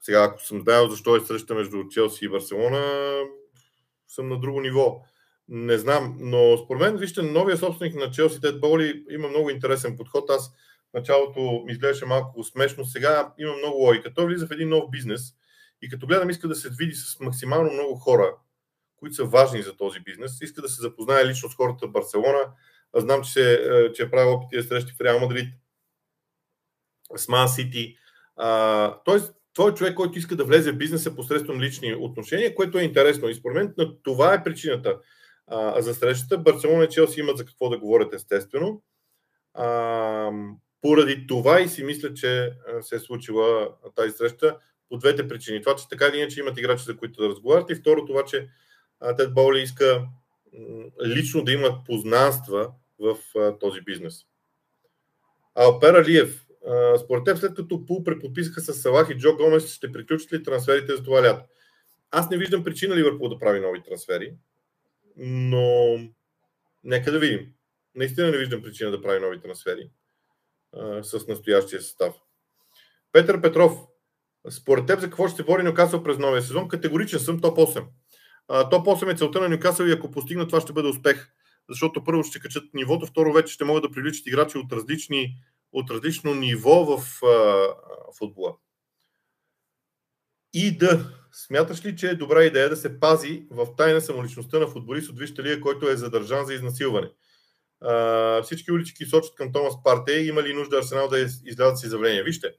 Сега, ако съм знаел защо е среща между Челси и Барселона, съм на друго ниво. Не знам, но според мен, вижте, новия собственик на Челси, Тед Боли, има много интересен подход. Аз началото ми изглеждаше малко смешно, сега има много логика. Той влиза в един нов бизнес и като гледам иска да се види с максимално много хора, които са важни за този бизнес. Иска да се запознае лично с хората в Барселона. Аз знам, че, се, е, че е правил опити да срещи в Реал Мадрид, с Ман Сити. Тоест, той е човек, който иска да влезе в бизнеса посредством лични отношения, което е интересно. И според мен това е причината а, за срещата. Барселона и Челси имат за какво да говорят естествено. А, поради това и си мисля, че се е случила тази среща по двете причини. Това, че така или иначе имат играчи, за които да разговарят и второ това, че Тед Боли иска лично да имат познанства в този бизнес. Алпер Алиев, според теб, след като Пул преподписаха с Салах и Джо Гомес, ще приключат ли трансферите за това лято? Аз не виждам причина Ливърпул да прави нови трансфери, но нека да видим. Наистина не виждам причина да прави нови трансфери а, с настоящия състав. Петър Петров, според теб за какво ще се бори Нюкасъл през новия сезон? Категоричен съм топ 8. А, топ 8 е целта на Нюкасъл и ако постигнат това ще бъде успех. Защото първо ще качат нивото, второ вече ще могат да привличат играчи от, различни, от различно ниво в а, футбола. И да, смяташ ли, че е добра идея да се пази в тайна самоличността на футболист от лига, който е задържан за изнасилване? Всички улички сочат към Томас Парте. Има ли нужда Арсенал да излязат с изявление? Вижте,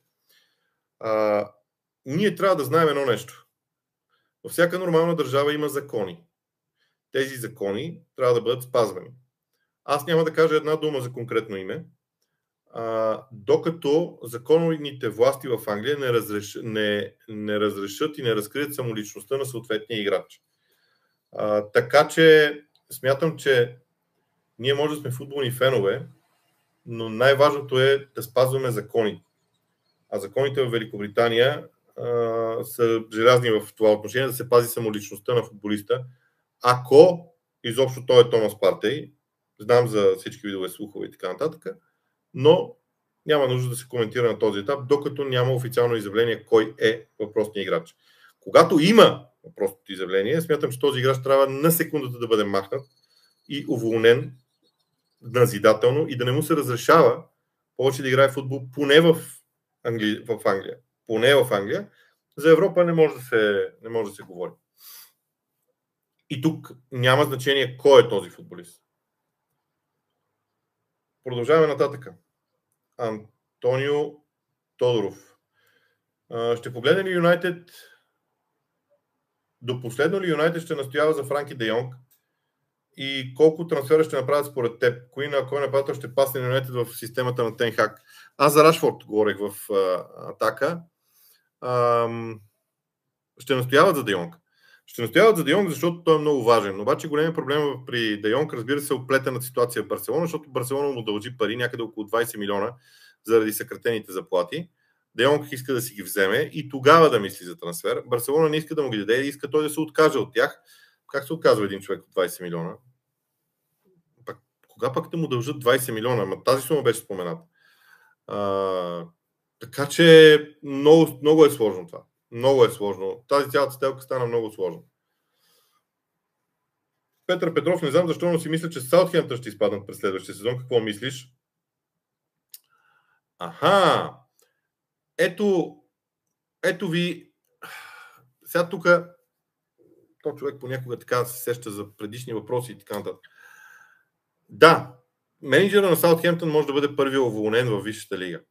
а, ние трябва да знаем едно нещо. Във всяка нормална държава има закони. Тези закони трябва да бъдат спазвани. Аз няма да кажа една дума за конкретно име, а, докато законовите власти в Англия не, разреш, не, не разрешат и не разкрият самоличността на съответния играч. А, така че смятам, че ние може да сме футболни фенове, но най-важното е да спазваме закони. А законите в Великобритания а, са желязни в това отношение, да се пази самоличността на футболиста. Ако изобщо той е Томас Партей, знам за всички видове слухове и така нататък, но няма нужда да се коментира на този етап, докато няма официално изявление кой е въпросният играч. Когато има въпросното изявление, смятам, че този играч трябва на секундата да бъде махнат и уволнен назидателно и да не му се разрешава повече да играе футбол, поне в, Англи... в Англия. Поне в Англия. За Европа не може да се, не може да се говори. И тук няма значение кой е този футболист. Продължаваме нататък. Антонио Тодоров. Ще погледне ли Юнайтед до последно ли Юнайтед ще настоява за Франки Де Йонг и колко трансфера ще направят според теб? Кои на кой нападател ще пасне Юнайтед в системата на Тенхак? Аз за Рашфорд говорех в а, атака. Ам, ще настояват за Де Йонг. Ще настояват за Де Йонг, защото той е много важен. Обаче големият проблем при Де Йонг, разбира се, е оплетена ситуация в Барселона, защото Барселона му дължи пари някъде около 20 милиона заради съкратените заплати. Де Йонг иска да си ги вземе и тогава да мисли за трансфер. Барселона не иска да му ги даде иска той да се откаже от тях. Как се отказва един човек от 20 милиона? Кога пък да му дължат 20 милиона? Ама тази сума беше спомената. А, така че много, много е сложно това. Много е сложно. Тази цялата сделка стана много сложна. Петър Петров, не знам защо, но си мисля, че Саутхемптън ще изпаднат през следващия сезон. Какво мислиш? Аха! Ето, ето ви. Сега тук то човек понякога така се сеща за предишни въпроси и така нататък. Да, менеджера на Саутхемптън може да бъде първи уволнен в Висшата лига.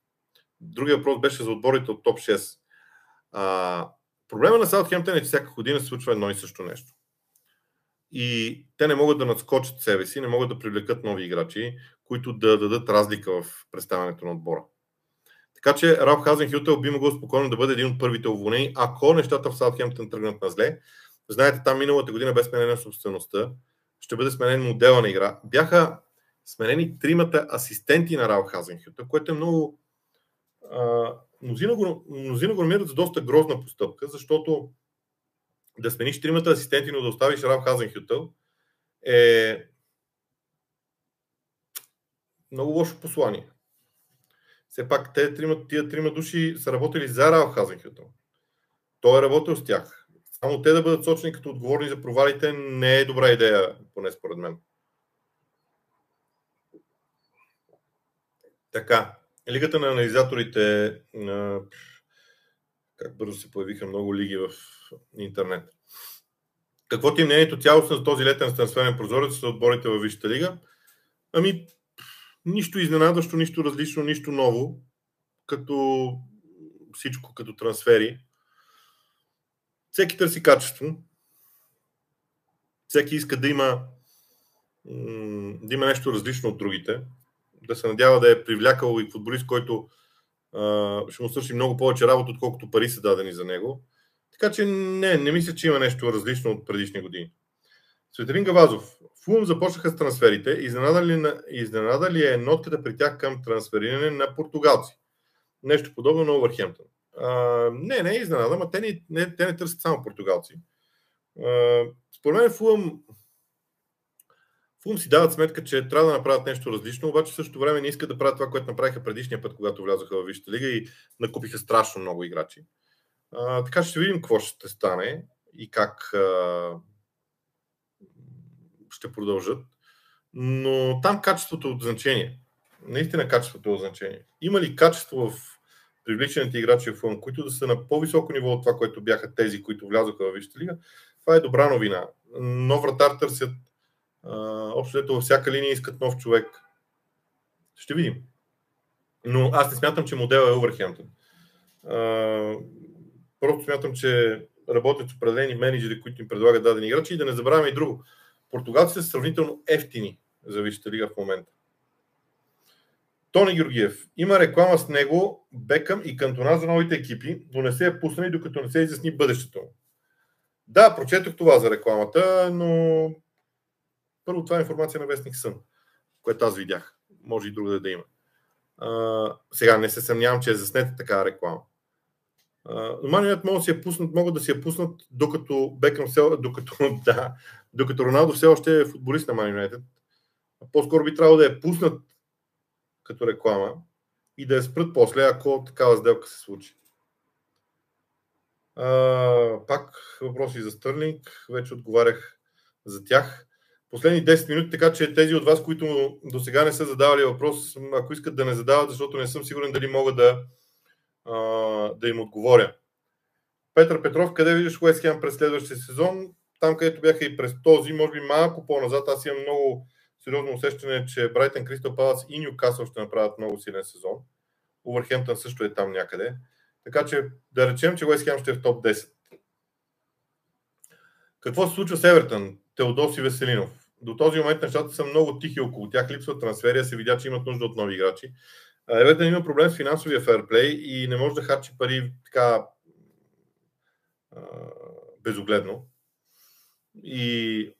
Другия въпрос беше за отборите от топ 6. А, проблема на Саутхемптън е, че всяка година се случва едно и също нещо. И те не могат да надскочат себе си, не могат да привлекат нови играчи, които да дадат разлика в представянето на отбора. Така че Ралф Хазенхютел би могъл спокойно да бъде един от първите уволнени, ако нещата в Саутхемптън тръгнат на зле. Знаете, там миналата година бе сменена собствеността, ще бъде сменен модела на игра. Бяха сменени тримата асистенти на Ралф Хазенхютел, което е много го, мнозина го намират за доста грозна постъпка, защото да смениш тримата асистенти, но да оставиш Рав Хазенхютел е много лошо послание. Все пак те тия трима души са работили за Рав Хазенхютел. Той е работил с тях. Само те да бъдат сочени като отговорни за провалите не е добра идея, поне според мен. Така, Лигата на анализаторите, как бързо се появиха много лиги в интернет. Какво ти е мнението цялостно за този летен трансферен прозорец с отборите във Висшата лига? Ами, нищо изненадващо, нищо различно, нищо ново, като всичко като трансфери. Всеки търси качество. Всеки иска да има, да има нещо различно от другите да се надява да е привлякал и футболист, който а, ще му свърши много повече работа, отколкото пари са дадени за него. Така че не, не мисля, че има нещо различно от предишни години. Светелин Гавазов. Фулм започнаха с трансферите. Изненада ли, изненада ли е нотката при тях към трансфериране на португалци? Нещо подобно на Овърхемптън. Не, не е изненада, но те не, не, те не търсят само португалци. А, според мен Фулъм Фулм си дават сметка, че трябва да направят нещо различно, обаче в същото време не искат да правят това, което направиха предишния път, когато влязоха в Висшата лига и накупиха страшно много играчи. А, така ще видим какво ще стане и как а, ще продължат. Но там качеството от значение. Наистина качеството е от значение. Има ли качество в привличаните играчи в филм, които да са на по-високо ниво от това, което бяха тези, които влязоха в Висшата лига? Това е добра новина. Нов вратар търсят общо ето във всяка линия искат нов човек. Ще видим. Но аз не смятам, че модел е Overhampton. Просто смятам, че работят с определени менеджери, които им предлагат дадени играчи и да не забравяме и друго. Португалците са сравнително ефтини за Висшата лига в момента. Тони Георгиев. Има реклама с него, Бекъм и Кантона за новите екипи, но не се е пуснали, докато не се изясни бъдещето. Да, прочетох това за рекламата, но първо, това е информация на Вестник Сън, което аз видях. Може и друга да има. А, сега не се съмнявам, че е заснета такава реклама. Манионет могат да си я пуснат, могат да си я пуснат, докато Бекъм все, докато, да, докато Роналдо все още е футболист на Манионет. По-скоро би трябвало да я пуснат като реклама и да я спрат после, ако такава сделка се случи. А, пак въпроси за Стърлинг. Вече отговарях за тях. Последни 10 минути, така че тези от вас, които до сега не са задавали въпрос, ако искат да не задават, защото не съм сигурен дали мога да, а, да им отговоря. Петър Петров, къде виждаш Уест през следващия сезон? Там, където бяха и през този, може би малко по-назад, аз имам много сериозно усещане, че Брайтън, Кристал Палас и Ньюкасъл ще направят много силен сезон. Увърхемптън също е там някъде. Така че да речем, че Уест ще е в топ 10. Какво се случва с Евертън? Теодоси Веселинов. До този момент нещата са много тихи около тях, липсват трансфери, се видя, че имат нужда от нови играчи. Евертън има проблем с финансовия ферплей и не може да харчи пари така безогледно. И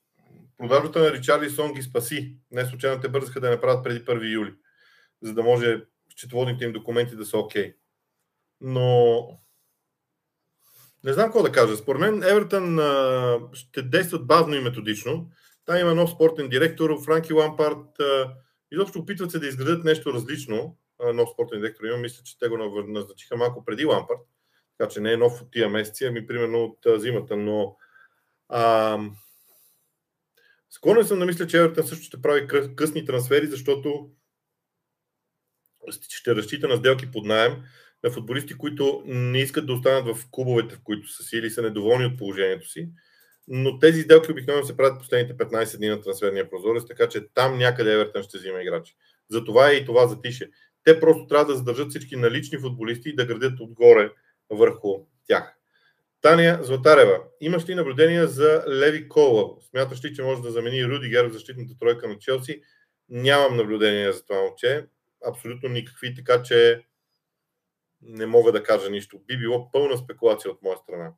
продажбата на Ричарли Сон ги спаси. Не случайно те бързаха да направят преди 1 юли, за да може счетоводните им документи да са окей. Okay. Но не знам какво да кажа. Според мен Евертън ще действат бавно и методично. Там има нов спортен директор, Франки Лампард. Изобщо опитват се да изградат нещо различно. Нов спортен директор има. Мисля, че те го назначиха малко преди Лампард. Така че не е нов от тия месеци, ами примерно от зимата. Но а, склонен съм да мисля, че Евертън също ще прави късни трансфери, защото ще разчита на сделки под найем на футболисти, които не искат да останат в клубовете, в които са си или са недоволни от положението си. Но тези сделки обикновено се правят последните 15 дни на трансферния прозорец, така че там някъде Евертън ще взима играчи. Затова е и това затише. Те просто трябва да задържат всички налични футболисти и да градят отгоре върху тях. Таня Златарева, имаш ли наблюдения за Леви Кола? Смяташ ли, че може да замени Рудигер в защитната тройка на Челси? Нямам наблюдения за това момче. Абсолютно никакви, така че не мога да кажа нищо. Би било пълна спекулация от моя страна.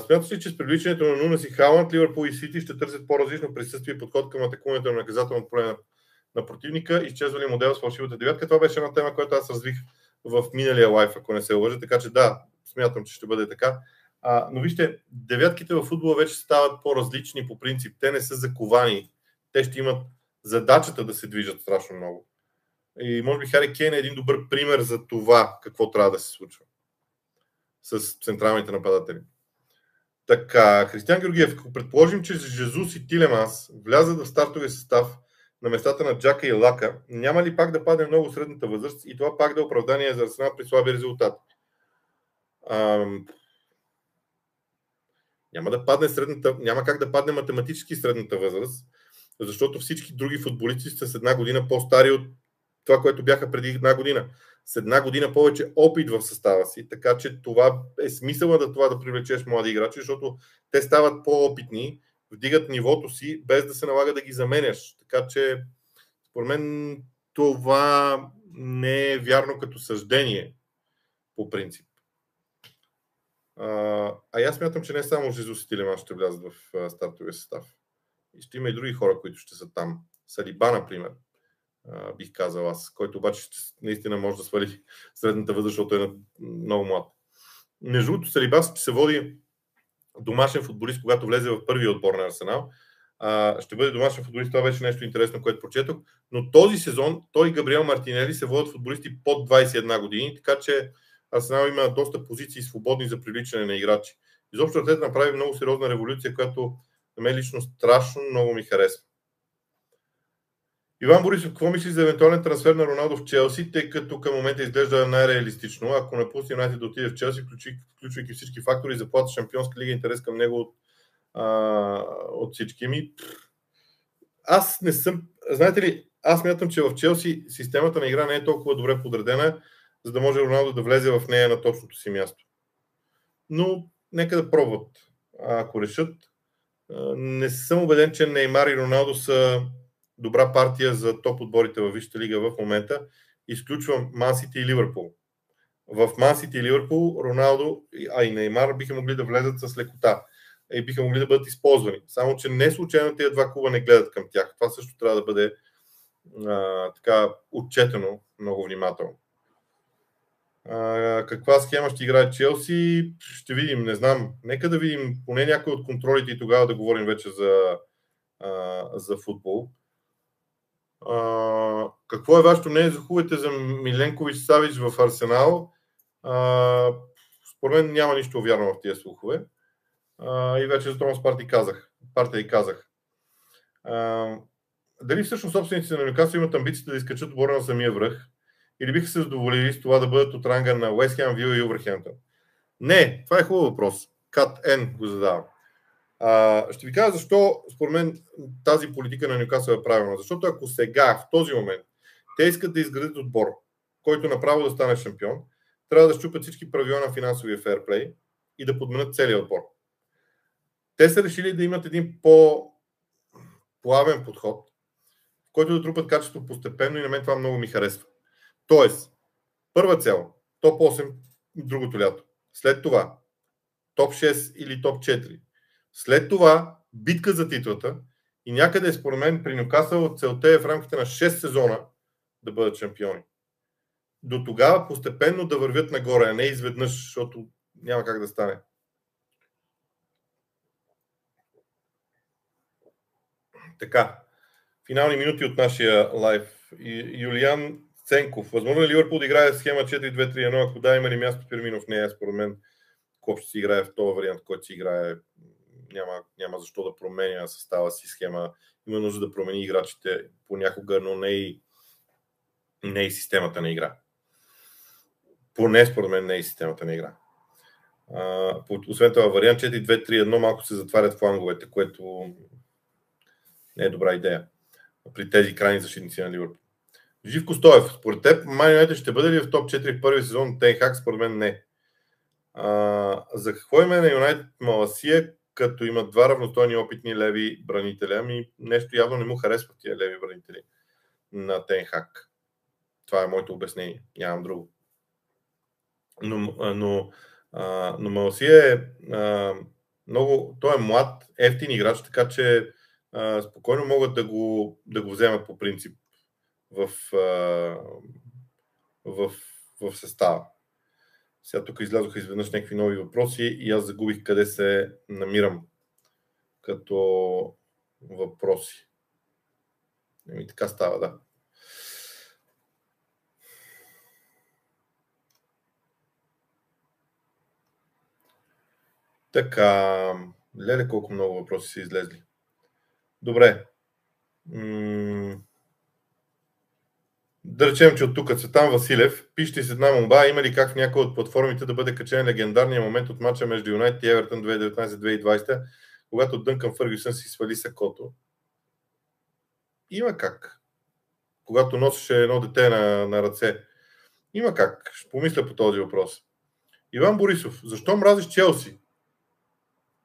смяташ ли, че с привличането на Нунес и Халанд, Ливърпул и Сити ще търсят по-различно присъствие и подход към атакуването на наказателно поле на, на противника, изчезва ли модел с фалшивата девятка? Това беше една тема, която аз развих в миналия лайф, ако не се лъжа, така че да, смятам, че ще бъде така. А, но вижте, девятките в футбола вече стават по-различни по принцип. Те не са заковани. Те ще имат задачата да се движат страшно много. И може би Хари Кейн е един добър пример за това какво трябва да се случва с централните нападатели. Така, Християн Георгиев, ако предположим, че Жезус и Тилемас влязат в стартовия състав на местата на Джака и Лака, няма ли пак да падне много средната възраст и това пак да е оправдание за Арсенал при слаби резултати? Ам... Няма да падне средната, няма как да падне математически средната възраст, защото всички други футболисти са с една година по-стари от това, което бяха преди една година. С една година повече опит в състава си, така че това е смисъла да това да привлечеш млади играчи, защото те стават по-опитни, вдигат нивото си, без да се налага да ги заменяш. Така че, според мен, това не е вярно като съждение, по принцип. А, а аз смятам, че не само Жезус и Тилеман ще влязат в стартовия състав. И ще има и други хора, които ще са там. Салиба, например, бих казал аз, който обаче наистина може да свали средната възраст, защото е много млад. Между другото, Салибас ще се води домашен футболист, когато влезе в първия отбор на Арсенал. А, ще бъде домашен футболист, това беше нещо интересно, което прочетох. Но този сезон той и Габриел Мартинели се водят футболисти под 21 години, така че Арсенал има доста позиции свободни за привличане на играчи. Изобщо те направи много сериозна революция, която на мен лично страшно много ми харесва. Иван Борисов, какво мислиш за евентуален трансфер на Роналдо в Челси, тъй като към момента изглежда най-реалистично. Ако напусне Юнайтед да отиде в Челси, включвайки всички фактори, заплата Шампионска лига, интерес към него от, а, от всички ми. Аз не съм. Знаете ли, аз мятам, че в Челси системата на игра не е толкова добре подредена, за да може Роналдо да влезе в нея на точното си място. Но нека да пробват. Ако решат, не съм убеден, че Неймар и Роналдо са добра партия за топ отборите във Висшата лига в момента. Изключвам Мансити и Ливърпул. В Мансити и Ливърпул Роналдо, а и Неймар биха могли да влезат с лекота и биха могли да бъдат използвани. Само, че не случайно тези два клуба не гледат към тях. Това също трябва да бъде а, така отчетено много внимателно. Каква схема ще играе Челси? Ще видим, не знам. Нека да видим поне някой от контролите и тогава да говорим вече за, а, за футбол. А, какво е вашето мнение за хубавите за Миленкович Савич в Арсенал? А, според мен няма нищо вярно в тия слухове. А, и вече за Томас Парти казах. Партия и казах. А, дали всъщност собствениците на Нюкасъл имат амбицията да изкачат отбора на самия връх? Или биха се задоволили с това да бъдат от ранга на Уест Хем, Вил и Увърхемптън? Не, това е хубав въпрос. Кат Н го задавам. А, ще ви кажа защо, според мен, тази политика на Нюкасъл е правилна. Защото ако сега, в този момент, те искат да изградят отбор, който направо да стане шампион, трябва да щупят всички правила на финансовия ферплей и да подменят целият отбор. Те са решили да имат един по-плавен подход, в който да трупат качество постепенно и на мен това много ми харесва. Тоест, първа цел, топ 8 другото лято. След това, топ 6 или топ 4. След това, битка за титлата и някъде, според мен, при Нюкасъл целта е в рамките на 6 сезона да бъдат шампиони. До тогава постепенно да вървят нагоре, а не изведнъж, защото няма как да стане. Така, финални минути от нашия лайв. Юлиан Ценков. Възможно ли Ливърпул да играе схема 4-2-3-1? Ако да, има ли място Фирминов? Не, според мен, ще си играе в този вариант, който си играе, няма, няма защо да променя състава си схема. Има нужда да промени играчите понякога, но не и, не и системата на игра. Поне според мен не и системата на игра. А, освен това, вариант 4-2-3-1 малко се затварят фланговете, което не е добра идея при тези крайни защитници на Ливърпул. Живко Стоев, според теб Ман ще бъде ли в топ 4 в първи сезон Тенхак? Според мен не. А, за какво име на Юнайтед Маласия, като имат два равностойни опитни леви бранители? Ами нещо явно не му харесват тия леви бранители на Тенхак. Това е моето обяснение. Нямам друго. Но, но, а, но Маласия е а, много... Той е млад, ефтин играч, така че а, спокойно могат да го, да го вземат по принцип в, в, в състава. Сега тук излязоха изведнъж някакви нови въпроси и аз загубих къде се намирам като въпроси. Еми така става, да. Така, леле колко много въпроси са излезли. Добре. М- да речем, че от тук Цветан Василев пишете с една молба, има ли как в някои от платформите да бъде качен легендарния момент от мача между Юнайтед и Евертън 2019-2020, когато Дънкан Фъргюсън си свали сакото? Има как. Когато носеше едно дете на, на ръце. Има как. Ще помисля по този въпрос. Иван Борисов, защо мразиш Челси?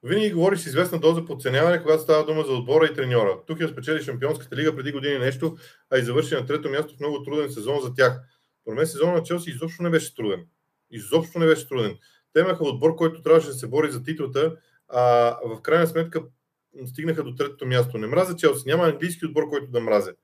Винаги говориш с известна доза подценяване, когато става дума за отбора и треньора. Тук я спечели Шампионската лига преди години нещо, а и завърши на трето място в много труден сезон за тях. Според мен сезон на Челси изобщо не беше труден. Изобщо не беше труден. Те имаха отбор, който трябваше да се бори за титлата, а в крайна сметка стигнаха до третото място. Не мразя Челси, няма английски отбор, който да мразя.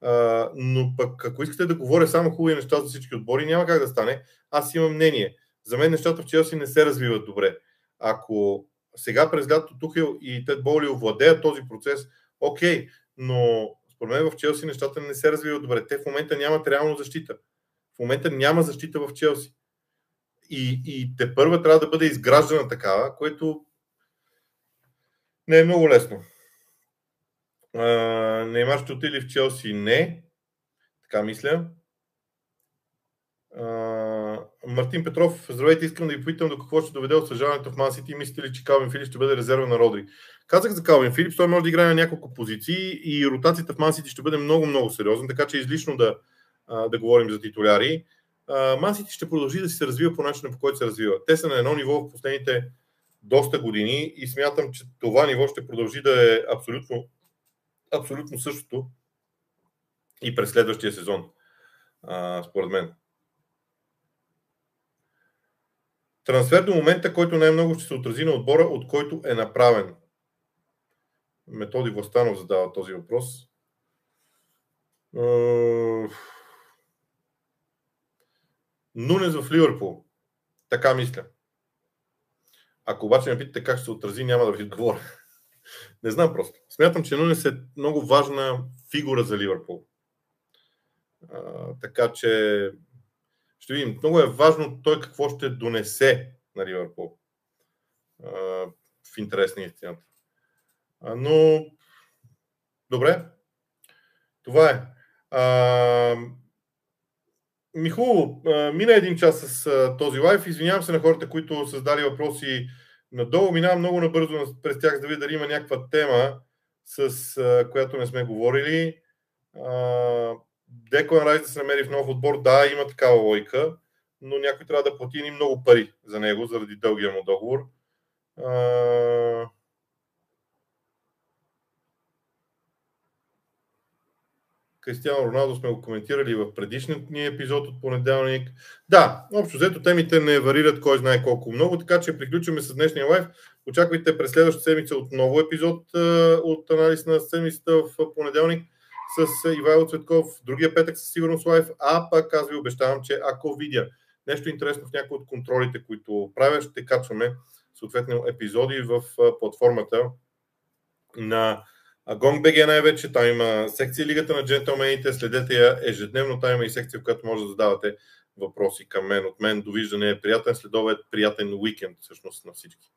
А, но пък ако искате да говоря само хубави неща за всички отбори, няма как да стане. Аз имам мнение. За мен нещата в Челси не се развиват добре. Ако сега през лято Тухил и Тед Боли овладеят този процес, окей, но според мен в Челси нещата не се развиват добре. Те в момента нямат реално защита. В момента няма защита в Челси. И, и те първа трябва да бъде изграждана такава, което не е много лесно. Неймар ще отиде в Челси? Не. Така мисля. Мартин Петров, здравейте, искам да ви попитам до какво ще доведе осъжаването в Мансити мислите ли, че Калвин Филип ще бъде резерва на Родри? Казах за Калвин Филип, той може да играе на няколко позиции и ротацията в Мансити ще бъде много, много сериозна, така че е излишно да, да говорим за титуляри. Мансити ще продължи да се развива по начина, по който се развива. Те са на едно ниво в последните доста години и смятам, че това ниво ще продължи да е абсолютно, абсолютно същото и през следващия сезон, според мен. Трансфер до момента, който най-много ще се отрази на отбора, от който е направен. Методи Властанов задава този въпрос. Нунес в Ливърпул. Така мисля. Ако обаче ме питате как ще се отрази, няма да ви отговоря. Не знам просто. Смятам, че Нунес е много важна фигура за Ливърпул. А, така че ще видим. Много е важно той какво ще донесе на Ливърпул. А, в интерес на истината. А, но, добре. Това е. А, ми мина един час с а, този лайф. Извинявам се на хората, които са задали въпроси надолу. Минавам много набързо през тях, да видя дали има някаква тема, с а, която не сме говорили. Деклан Райс да се намери в нов отбор, да, има такава лойка, но някой трябва да плати ни много пари за него, заради дългия му договор. А, Кристиано Роналдо сме го коментирали в предишния ни епизод от понеделник. Да, общо взето темите не варират кой знае колко много, така че приключваме с днешния лайв. Очаквайте през следващата седмица отново епизод от анализ на седмицата в понеделник с Ивайло Цветков, другия петък със сигурност лайв, а пак аз ви обещавам, че ако видя нещо интересно в някои от контролите, които правя, ще качваме съответно епизоди в платформата на GongBG най-вече, там има секция Лигата на джентълмените, следете я ежедневно, там има и секция, в която може да задавате въпроси към мен. От мен довиждане, приятен следовет, приятен уикенд всъщност на всички.